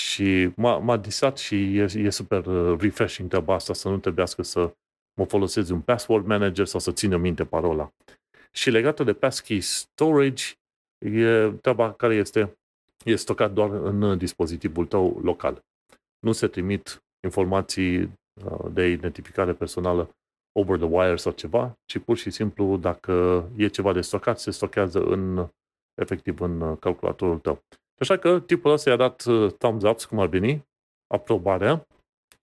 Și m-a, m-a disat și e, e super uh, refreshing treaba asta, să nu trebuiască să mă folosesc un password manager sau să țină minte parola. Și legată de passkey storage, e treaba care este, e stocat doar în dispozitivul tău local. Nu se trimit informații uh, de identificare personală over the wire sau ceva, ci pur și simplu dacă e ceva de stocat, se stochează în, efectiv în calculatorul tău. Așa că tipul ăsta i-a dat uh, thumbs up, cum ar veni, aprobarea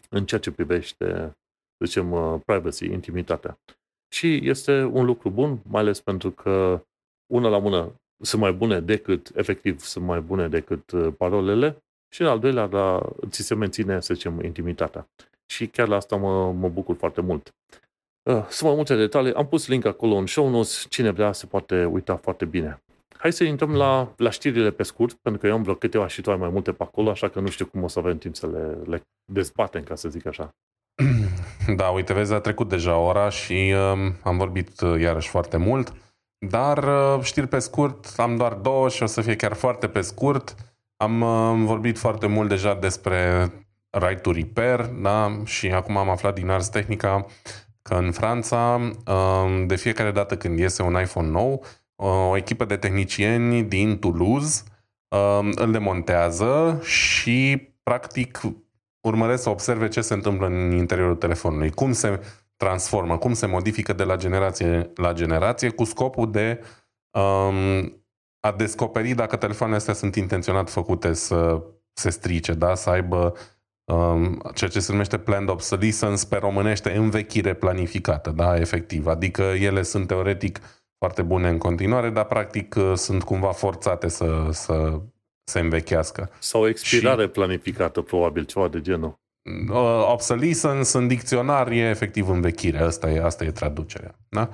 în ceea ce privește, zicem, uh, privacy, intimitatea. Și este un lucru bun, mai ales pentru că una la mână sunt mai bune decât, efectiv, sunt mai bune decât uh, parolele și în al doilea, la, ți se menține, să zicem, intimitatea. Și chiar la asta mă, mă bucur foarte mult. Sunt mai multe detalii, am pus link acolo în show notes, cine vrea se poate uita foarte bine. Hai să intrăm la, la știrile pe scurt, pentru că eu am vreo câteva și tu ai mai multe pe acolo, așa că nu știu cum o să avem timp să le, le dezbatem, ca să zic așa. Da, uite, vezi, a trecut deja ora și uh, am vorbit uh, iarăși foarte mult, dar uh, știri pe scurt, am doar două și o să fie chiar foarte pe scurt. Am uh, vorbit foarte mult deja despre right to repair, da? și acum am aflat din Ars Technica că în Franța, uh, de fiecare dată când iese un iPhone nou, o echipă de tehnicieni din Toulouse um, îl demontează și practic urmăresc să observe ce se întâmplă în interiorul telefonului, cum se transformă, cum se modifică de la generație la generație cu scopul de um, a descoperi dacă telefoanele astea sunt intenționat făcute să se strice, da? să aibă um, ceea ce se numește planned obsolescence pe românește, învechire planificată, da, efectiv. Adică ele sunt teoretic foarte bune în continuare, dar practic uh, sunt cumva forțate să, să se învechească. Sau o expirare și, planificată, probabil, ceva de genul. Uh, obsolescence în dicționar e efectiv învechire, asta e, asta e traducerea. Da?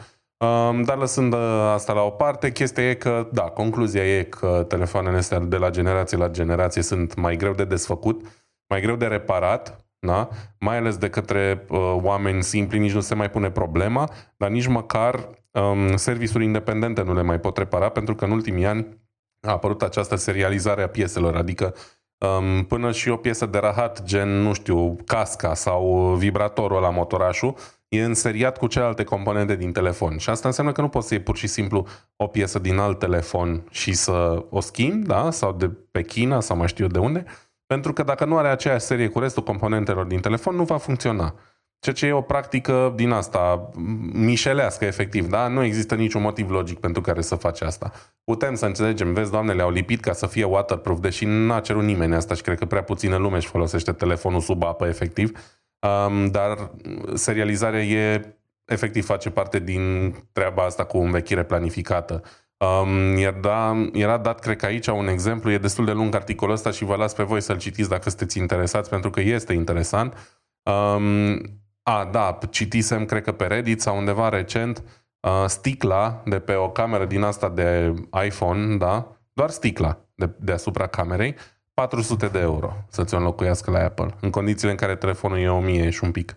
Um, dar lăsând uh, asta la o parte, chestia e că, da, concluzia e că telefoanele astea de la generație la generație sunt mai greu de desfăcut, mai greu de reparat, da? mai ales de către uh, oameni simpli, nici nu se mai pune problema, dar nici măcar um, serviciuri independente nu le mai pot repara, pentru că în ultimii ani a apărut această serializare a pieselor, adică um, până și o piesă de rahat, gen, nu știu, casca sau vibratorul la motorașul, e înseriat cu celelalte componente din telefon. Și asta înseamnă că nu poți să iei pur și simplu o piesă din alt telefon și să o schimbi, da? sau de pe China, sau mai știu eu de unde, pentru că dacă nu are aceeași serie cu restul componentelor din telefon, nu va funcționa. Ceea ce e o practică din asta, mișelească efectiv, da? Nu există niciun motiv logic pentru care să faci asta. Putem să înțelegem, vezi, doamne, le-au lipit ca să fie waterproof, deși n-a cerut nimeni asta și cred că prea puțină lume își folosește telefonul sub apă efectiv, um, dar serializarea e efectiv face parte din treaba asta cu învechire planificată. Um, era, era dat, cred că aici, un exemplu, e destul de lung articolul ăsta și vă las pe voi să-l citiți dacă sunteți interesați, pentru că este interesant. Um, a, da, citisem, cred că pe Reddit sau undeva recent, uh, sticla de pe o cameră din asta de iPhone, da, doar sticla de, deasupra camerei, 400 de euro să ți-o înlocuiască la Apple, în condițiile în care telefonul e 1000 și un pic.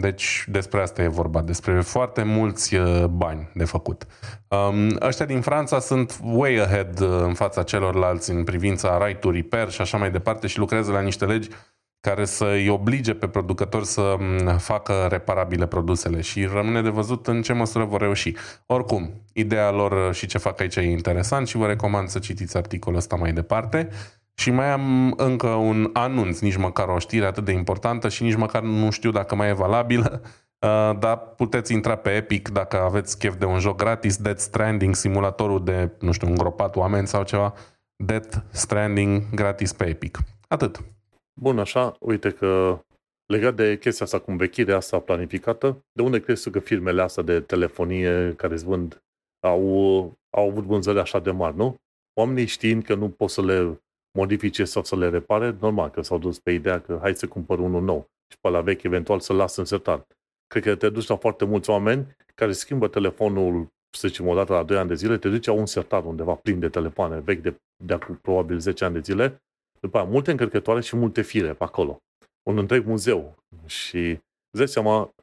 Deci despre asta e vorba, despre foarte mulți uh, bani de făcut. Um, ăștia din Franța sunt way ahead uh, în fața celorlalți în privința right to repair și așa mai departe și lucrează la niște legi care să îi oblige pe producători să mm, facă reparabile produsele și rămâne de văzut în ce măsură vor reuși. Oricum, ideea lor și ce fac aici e interesant și vă recomand să citiți articolul ăsta mai departe. Și mai am încă un anunț, nici măcar o știre atât de importantă și nici măcar nu știu dacă mai e valabilă, uh, dar puteți intra pe Epic dacă aveți chef de un joc gratis, Death Stranding, simulatorul de, nu știu, îngropat oameni sau ceva, Death Stranding gratis pe Epic. Atât. Bun, așa, uite că legat de chestia asta cu învechirea asta planificată, de unde crezi că firmele astea de telefonie care îți vând au, au avut vânzări așa de mari, nu? Oamenii știind că nu pot să le modifice sau să le repare, normal că s-au dus pe ideea că hai să cumpăr unul nou și pe la vechi eventual să-l las în sertar. Cred că te duci la foarte mulți oameni care schimbă telefonul, să zicem, o dată la 2 ani de zile, te duci la un sertar undeva plin de telefoane vechi de, de acum probabil 10 ani de zile, după aia multe încărcătoare și multe fire pe acolo. Un întreg muzeu. Și îți dai seama,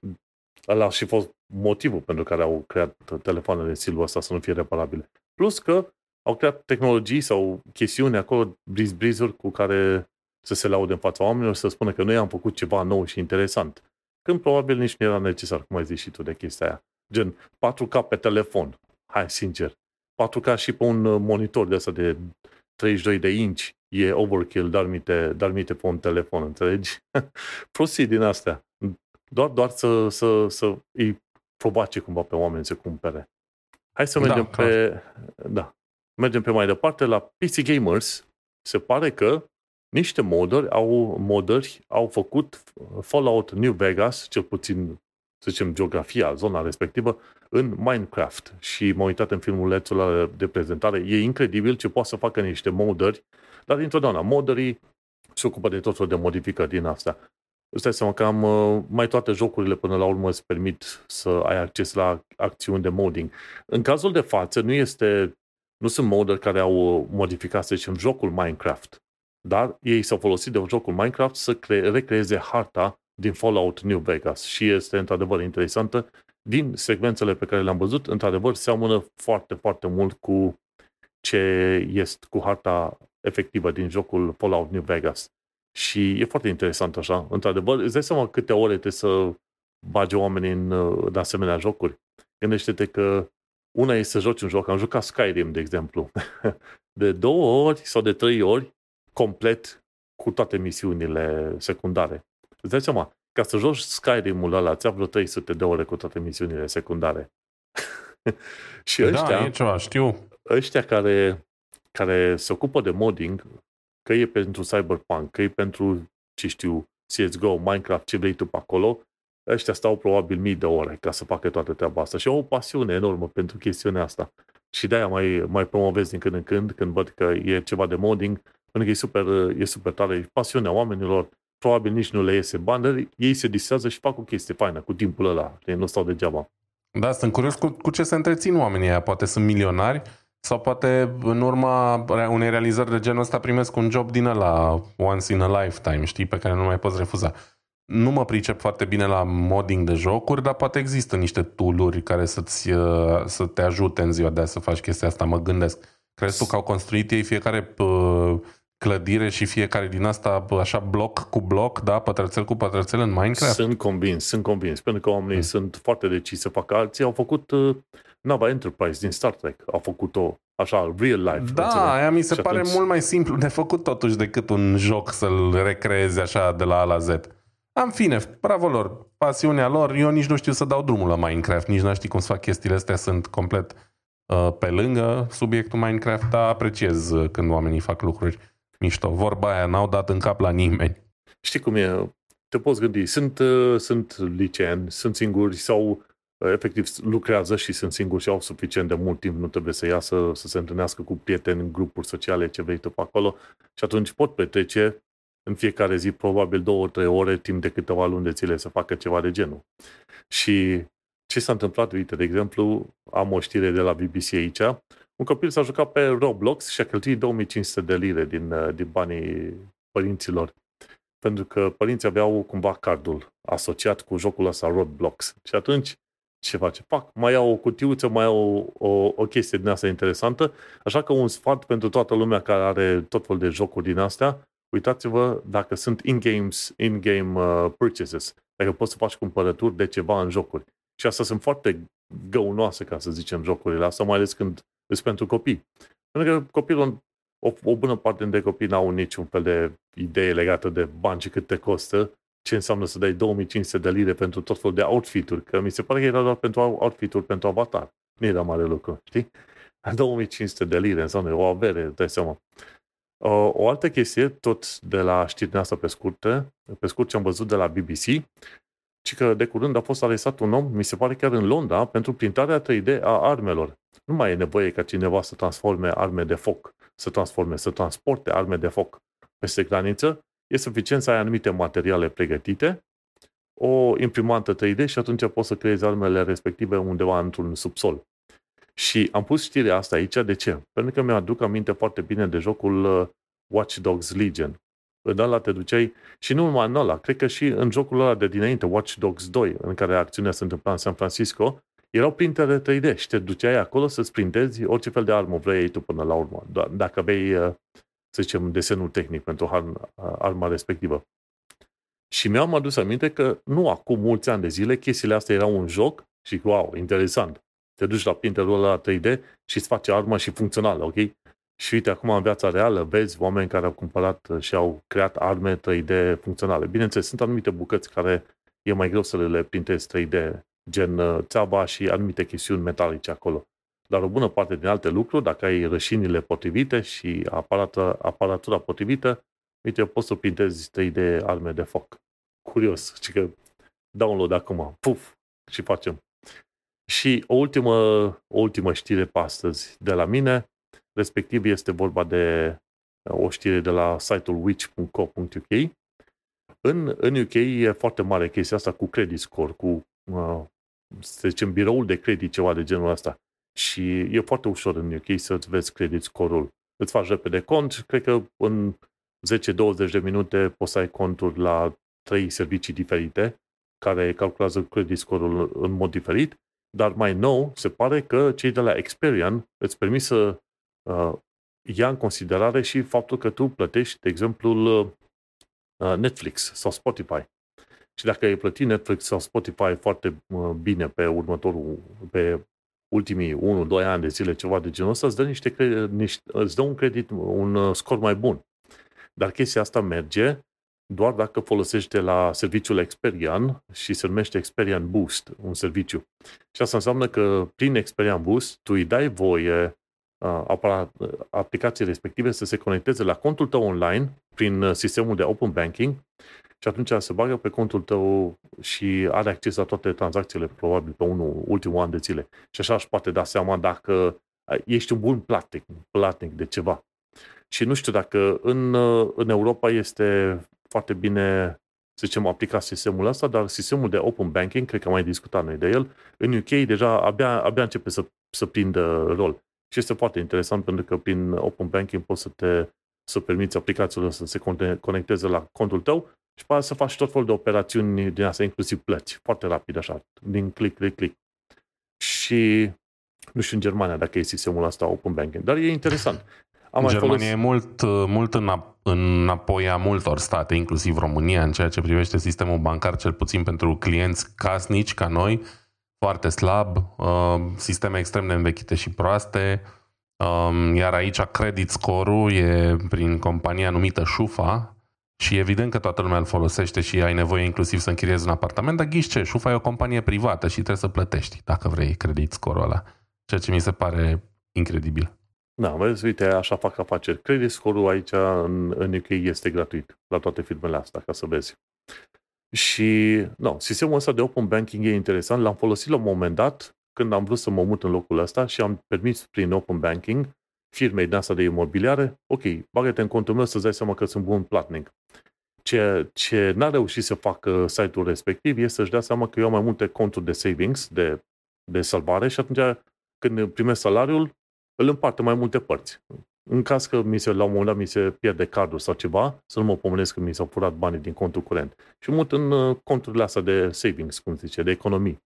ăla a și fost motivul pentru care au creat telefoanele în stilul ăsta să nu fie reparabile. Plus că au creat tehnologii sau chestiuni acolo, briz-brizuri cu care să se laude în fața oamenilor, să spună că noi am făcut ceva nou și interesant. Când probabil nici nu era necesar, cum ai zis și tu de chestia aia. Gen, 4K pe telefon. Hai, sincer. 4K și pe un monitor de asta de 32 de inch e overkill, dar mi te, dar mi te pe un telefon, înțelegi? Prostii din astea. Doar, doar să, să, să îi probace cumva pe oameni să cumpere. Hai să mergem da, pe... Da. Mergem pe mai departe la PC Gamers. Se pare că niște moderi au, moderi au făcut Fallout New Vegas, cel puțin, să zicem, geografia, zona respectivă, în Minecraft. Și m-am uitat în filmulețul de prezentare. E incredibil ce poate să facă niște moderi, dar întotdeauna moderii se ocupă de tot felul de modificări din astea. Îți dai seama că am, uh, mai toate jocurile până la urmă îți permit să ai acces la acțiuni de modding. În cazul de față nu este nu sunt moderi care au modificat, să zicem, jocul Minecraft, dar ei s-au folosit de jocul Minecraft să cre- recreeze harta din Fallout New Vegas și este într-adevăr interesantă. Din secvențele pe care le-am văzut, într-adevăr, seamănă foarte, foarte mult cu ce este cu harta efectivă din jocul Fallout New Vegas. Și e foarte interesant așa. Într-adevăr, îți dai seama câte ore trebuie să bage oamenii în, în asemenea jocuri. Gândește-te că una e să joci un joc. Am jucat Skyrim, de exemplu. De două ori sau de trei ori complet cu toate misiunile secundare. Îți dai seama, ca să joci Skyrim-ul ăla, ți-a vreo 300 de ore cu toate misiunile secundare. și da, ăștia, da, e ceva, știu. ăștia care, care se ocupă de modding, că e pentru Cyberpunk, că e pentru, ce știu, CSGO, Minecraft, ce vrei tu pe acolo, ăștia stau probabil mii de ore ca să facă toată treaba asta și au o pasiune enormă pentru chestiunea asta. Și de-aia mai, mai promovez din când în când, când văd că e ceva de modding, pentru că e super, e super tare. E pasiunea oamenilor, probabil nici nu le iese bani, dar ei se distrează și fac o chestie faină cu timpul ăla. Ei nu stau degeaba. Da, sunt curios cu, cu ce se întrețin oamenii aia. Poate sunt milionari sau poate în urma unei realizări de genul ăsta primesc un job din ăla once in a lifetime, știi, pe care nu mai poți refuza nu mă pricep foarte bine la modding de jocuri, dar poate există niște tooluri care să-ți, uh, să te ajute în ziua de azi să faci chestia asta, mă gândesc. Crezi tu că au construit ei fiecare uh, clădire și fiecare din asta așa bloc cu bloc, da, pătrățel cu pătrățel în Minecraft? Sunt convins, sunt convins, pentru că oamenii hmm. sunt foarte deciși să facă. Alții au făcut uh, nava Enterprise din Star Trek, au făcut-o așa, real life. Da, înțeleg? aia mi se și pare atunci... mult mai simplu de făcut totuși decât un joc să-l recreezi așa de la A la Z. În fine, bravo lor, pasiunea lor, eu nici nu știu să dau drumul la Minecraft, nici nu știu cum să fac chestiile astea, sunt complet uh, pe lângă subiectul Minecraft, dar apreciez uh, când oamenii fac lucruri mișto. Vorba aia n-au dat în cap la nimeni. Știi cum e? Te poți gândi, sunt, uh, sunt liceeni, sunt singuri sau efectiv lucrează și sunt singuri și au suficient de mult timp, nu trebuie să iasă, să se întâlnească cu prieteni, grupuri sociale, ce vrei tu pe acolo și atunci pot petrece în fiecare zi probabil două, trei ore, timp de câteva luni de zile să facă ceva de genul. Și ce s-a întâmplat, uite, de exemplu, am o știre de la BBC aici, un copil s-a jucat pe Roblox și a cheltuit 2500 de lire din, din banii părinților pentru că părinții aveau cumva cardul asociat cu jocul ăsta Roblox. Și atunci, ce face? Fac, mai iau o cutiuță, mai iau o, o, o chestie din asta interesantă, așa că un sfat pentru toată lumea care are tot fel de jocuri din astea, uitați-vă dacă sunt in-games, in-game uh, purchases, dacă poți să faci cumpărături de ceva în jocuri. Și asta sunt foarte găunoase, ca să zicem, jocurile astea, mai ales când sunt pentru copii. Pentru că copilul o, o bună parte dintre copii n-au niciun fel de idee legată de bani și cât te costă, ce înseamnă să dai 2500 de lire pentru tot felul de outfit-uri, că mi se pare că era doar pentru outfit-uri pentru avatar. Nu era mare lucru, știi? 2500 de lire înseamnă o avere, dai seama. O, o altă chestie, tot de la știrea asta pe scurtă, pe scurt ce am văzut de la BBC, ci că de curând a fost arestat un om, mi se pare chiar în Londra, pentru printarea 3D a armelor. Nu mai e nevoie ca cineva să transforme arme de foc să transforme, să transporte arme de foc peste graniță, e suficient să ai anumite materiale pregătite, o imprimantă 3D și atunci poți să creezi armele respective undeva într-un subsol. Și am pus știrea asta aici, de ce? Pentru că mi-aduc aminte foarte bine de jocul uh, Watch Dogs Legion. În ăla te duceai, și nu numai în ăla, cred că și în jocul ăla de dinainte, Watch Dogs 2, în care acțiunea se întâmpla în San Francisco, erau printele 3D și te duceai acolo să-ți printezi orice fel de armă vrei tu până la urmă. Dacă aveai, uh, să zicem, desenul tehnic pentru uh, arma respectivă. Și mi-am adus aminte că nu acum mulți ani de zile chestiile astea erau un joc și wow, interesant. Te duci la printerul ăla 3D și îți face arma și funcțională, ok? Și uite, acum în viața reală vezi oameni care au cumpărat și au creat arme 3D funcționale. Bineînțeles, sunt anumite bucăți care e mai greu să le printezi 3D gen uh, țeaba și anumite chestiuni metalice acolo. Dar o bună parte din alte lucruri, dacă ai rășinile potrivite și aparată, aparatura potrivită, uite, poți să printezi 3D arme de foc. Curios, și că download acum, puf, și facem. Și o ultimă, o ultimă știre pe astăzi de la mine, respectiv este vorba de o știre de la site-ul witch.co.uk. În, în UK e foarte mare chestia asta cu credit score, cu uh, să zicem, biroul de credit, ceva de genul ăsta. Și e foarte ușor în UK să-ți vezi credit score-ul. Îți faci repede cont, cred că în 10-20 de minute poți să ai conturi la trei servicii diferite care calculează credit score-ul în mod diferit, dar mai nou se pare că cei de la Experian îți permit să uh, ia în considerare și faptul că tu plătești, de exemplu, uh, Netflix sau Spotify. Și dacă ai plătit Netflix sau Spotify foarte bine pe următorul, pe ultimii 1-2 ani de zile, ceva de genul ăsta, îți dă, niște, niște, îți dă un credit, un uh, scor mai bun. Dar chestia asta merge doar dacă folosești la serviciul Experian și se numește Experian Boost, un serviciu. Și asta înseamnă că prin Experian Boost tu îi dai voie uh, aplicației respective să se conecteze la contul tău online prin uh, sistemul de Open Banking și atunci se bagă pe contul tău și are acces la toate tranzacțiile, probabil pe unul, ultimul an de zile. Și așa își poate da seama dacă ești un bun platnic, platnic de ceva. Și nu știu dacă în, în Europa este foarte bine, să zicem, aplicat sistemul ăsta, dar sistemul de open banking, cred că am mai discutat noi de el, în UK deja abia, abia începe să, să prindă rol. Și este foarte interesant pentru că prin open banking poți să te să permiți aplicațiilor să se conecteze la contul tău și poate să faci tot felul de operațiuni din asta, inclusiv plăți, foarte rapid așa, din click, click, click. Și nu știu în Germania dacă e sistemul ăsta open banking, dar e interesant. Am Germania folosit... e mult, mult înapoi a multor state, inclusiv România, în ceea ce privește sistemul bancar, cel puțin pentru clienți casnici ca noi, foarte slab, uh, sisteme extrem de învechite și proaste, um, iar aici credit score-ul e prin compania numită Șufa, și evident că toată lumea îl folosește și ai nevoie inclusiv să închiriezi un apartament, dar ghiși ce, Șufa e o companie privată și trebuie să plătești, dacă vrei, credit score ăla. Ceea ce mi se pare incredibil. Da, vezi, uite, așa fac afaceri. Credit score-ul aici în, în UK este gratuit la toate firmele astea, ca să vezi. Și no, sistemul ăsta de open banking e interesant, l-am folosit la un moment dat când am vrut să mă mut în locul ăsta și am permis prin open banking firmei de asta de imobiliare, ok, bagă-te în contul meu să-ți dai seama că sunt bun platnic. Ce, ce n-a reușit să facă site-ul respectiv este să-și dea seama că eu am mai multe conturi de savings, de, de salvare și atunci când primesc salariul, îl împarte mai multe părți. În caz că mi se, la un moment dat mi se pierde cardul sau ceva, să nu mă pomenesc că mi s-au furat banii din contul curent. Și mut în uh, conturile astea de savings, cum zice, de economii.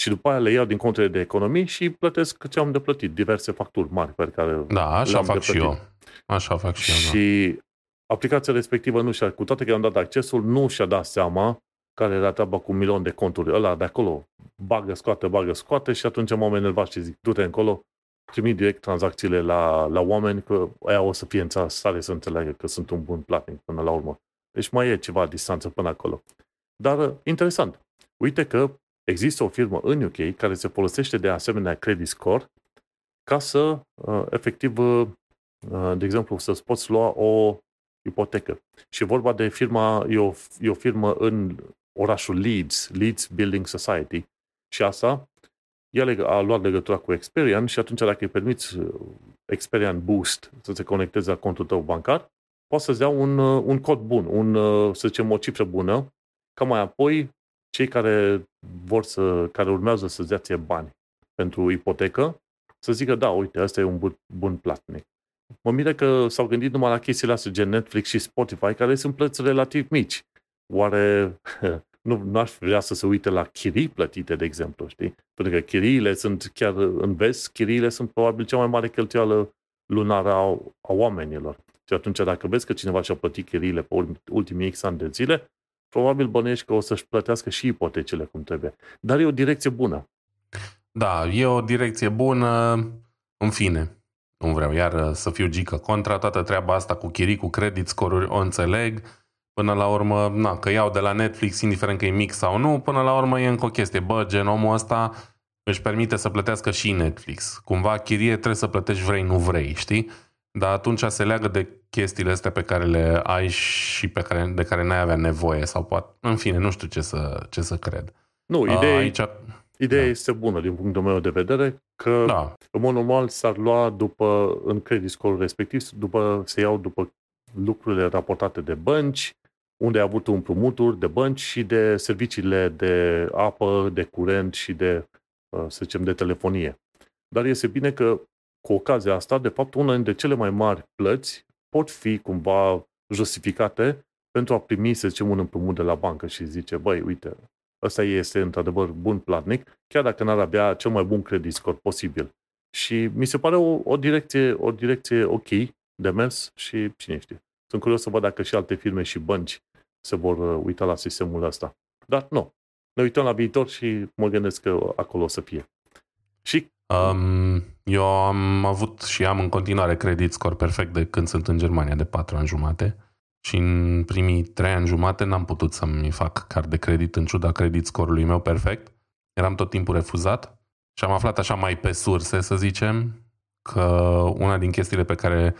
Și după aia le iau din conturile de economii și plătesc ce am de plătit, diverse facturi mari pe care Da, așa le-am fac de și plătit. eu. Așa fac și eu, da. Și aplicația respectivă nu și-a, cu toate că i-am dat accesul, nu și-a dat seama care era treaba cu un milion de conturi. Ăla de acolo bagă, scoate, bagă, scoate și atunci m-am enervat și zic, du-te încolo, trimit direct tranzacțiile la, la oameni, că aia o să fie în stare să înțeleagă că sunt un bun platnic până la urmă. Deci mai e ceva distanță până acolo. Dar interesant. Uite că există o firmă în UK care se folosește de asemenea credit score ca să, uh, efectiv, uh, de exemplu, să-ți poți lua o ipotecă. Și e vorba de firma, e o, e o firmă în orașul Leeds, Leeds Building Society. Și asta, el a luat legătura cu Experian și atunci dacă îi permiți uh, Experian Boost să se conecteze la contul tău bancar, poți să-ți dea un, un cod bun, un, să zicem, o cifră bună, ca mai apoi cei care vor să, care urmează să-ți dea ție bani pentru ipotecă, să zică, da, uite, asta e un bun, bun platnic. Mă mire că s-au gândit numai la chestiile astea, gen Netflix și Spotify, care sunt plăți relativ mici. Oare nu, nu aș vrea să se uite la chirii plătite, de exemplu, știi? Pentru că chiriile sunt chiar în vest, chiriile sunt probabil cea mai mare cheltuială lunară a, a oamenilor. Și atunci dacă vezi că cineva și-a plătit chiriile pe ultimii X ani de zile, probabil bănești că o să-și plătească și ipotecile cum trebuie. Dar e o direcție bună. Da, e o direcție bună, în fine. Nu vreau iar să fiu gică contra, toată treaba asta cu chirii, cu credit scoruri, o înțeleg. Până la urmă, na, că iau de la Netflix, indiferent că e mic sau nu, până la urmă e încă o chestie. Bă, gen, omul ăsta își permite să plătească și Netflix. Cumva chirie trebuie să plătești vrei, nu vrei, știi? Dar atunci se leagă de chestiile astea pe care le ai și pe care, de care n-ai avea nevoie sau poate, în fine, nu știu ce să, ce să cred. Nu, ideea, Aici, ideea da. este bună din punctul meu de vedere că da. în mod normal s-ar lua după, în credit score respectiv, după, se iau după lucrurile raportate de bănci, unde ai avut împrumuturi de bănci și de serviciile de apă, de curent și de, să zicem, de telefonie. Dar este bine că cu ocazia asta, de fapt, una dintre cele mai mari plăți pot fi cumva justificate pentru a primi, să zicem, un împrumut de la bancă și zice, băi, uite, ăsta este într-adevăr bun platnic, chiar dacă n-ar avea cel mai bun credit score posibil. Și mi se pare o, o, direcție, o direcție ok de mers și cine știe. Sunt curios să văd dacă și alte firme și bănci se vor uh, uita la sistemul ăsta. Dar nu. Ne uităm la viitor și mă gândesc că acolo o să fie. Și Um, eu am avut și am în continuare credit score perfect de când sunt în Germania, de 4 ani jumate. Și în primii 3 ani jumate n-am putut să-mi fac card de credit în ciuda credit score-ului meu perfect. Eram tot timpul refuzat și am aflat așa mai pe surse, să zicem, că una din chestiile pe care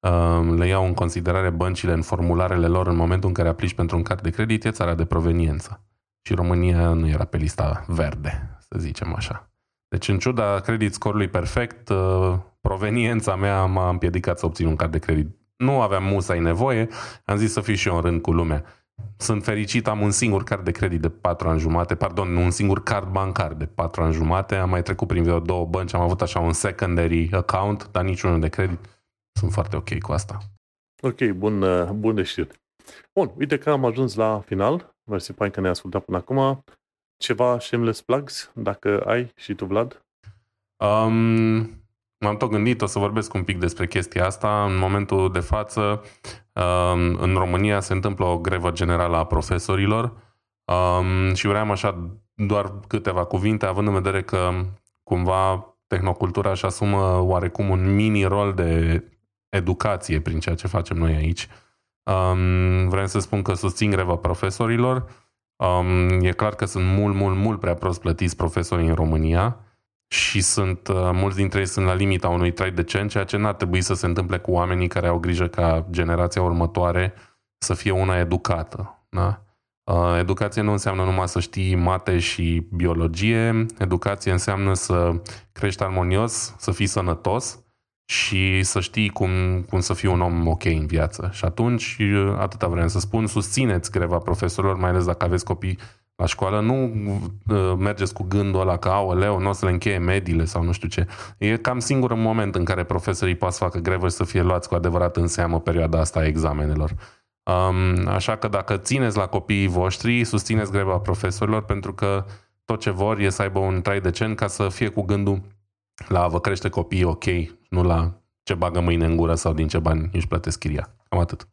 um, le iau în considerare băncile în formularele lor în momentul în care aplici pentru un card de credit e țara de proveniență. Și România nu era pe lista verde, să zicem așa. Deci, în ciuda credit score-ului perfect, uh, proveniența mea m-a împiedicat să obțin un card de credit. Nu aveam musai nevoie, am zis să fiu și eu în rând cu lumea. Sunt fericit, am un singur card de credit de 4 ani jumate, pardon, un singur card bancar de 4 ani jumate, am mai trecut prin vreo două bănci, am avut așa un secondary account, dar niciunul de credit. Sunt foarte ok cu asta. Ok, bun, uh, bun de știut. Bun, uite că am ajuns la final. Mersi, fain că ne-ai ascultat până acum ceva shameless plugs, dacă ai și tu, Vlad? Um, m-am tot gândit, o să vorbesc un pic despre chestia asta. În momentul de față, um, în România se întâmplă o grevă generală a profesorilor um, și vreau așa doar câteva cuvinte, având în vedere că cumva tehnocultura își asumă oarecum un mini rol de educație prin ceea ce facem noi aici. Um, vreau să spun că susțin greva profesorilor, Um, e clar că sunt mult, mult, mult prea prost plătiți profesorii în România și sunt, uh, mulți dintre ei sunt la limita unui trai decent, ceea ce n-ar trebui să se întâmple cu oamenii care au grijă ca generația următoare să fie una educată. Da? Uh, educație nu înseamnă numai să știi mate și biologie, educație înseamnă să crești armonios, să fii sănătos și să știi cum, cum să fii un om ok în viață. Și atunci, atâta vrem să spun, susțineți greva profesorilor, mai ales dacă aveți copii la școală, nu uh, mergeți cu gândul ăla că, leu, nu o să le încheie mediile sau nu știu ce. E cam singurul moment în care profesorii pot să facă grevă și să fie luați cu adevărat în seamă perioada asta a examenelor. Um, așa că dacă țineți la copiii voștri, susțineți greva profesorilor pentru că tot ce vor e să aibă un trai decent ca să fie cu gândul la a vă crește copiii ok, nu la ce bagă mâine în gură sau din ce bani își plătesc chiria. Cam atât.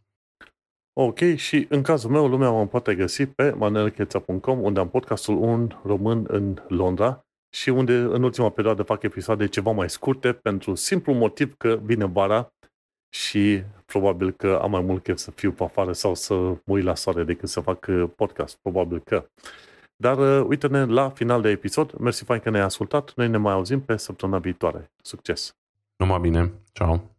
Ok, și în cazul meu, lumea mă poate găsi pe manelcheța.com, unde am podcastul Un Român în Londra și unde în ultima perioadă fac episoade ceva mai scurte pentru simplu motiv că vine vara și probabil că am mai mult chef să fiu pe afară sau să mă uit la soare decât să fac uh, podcast. Probabil că. Dar uh, uite-ne la final de episod. Mersi fain că ne-ai ascultat. Noi ne mai auzim pe săptămâna viitoare. Succes! Numai bine. Ciao!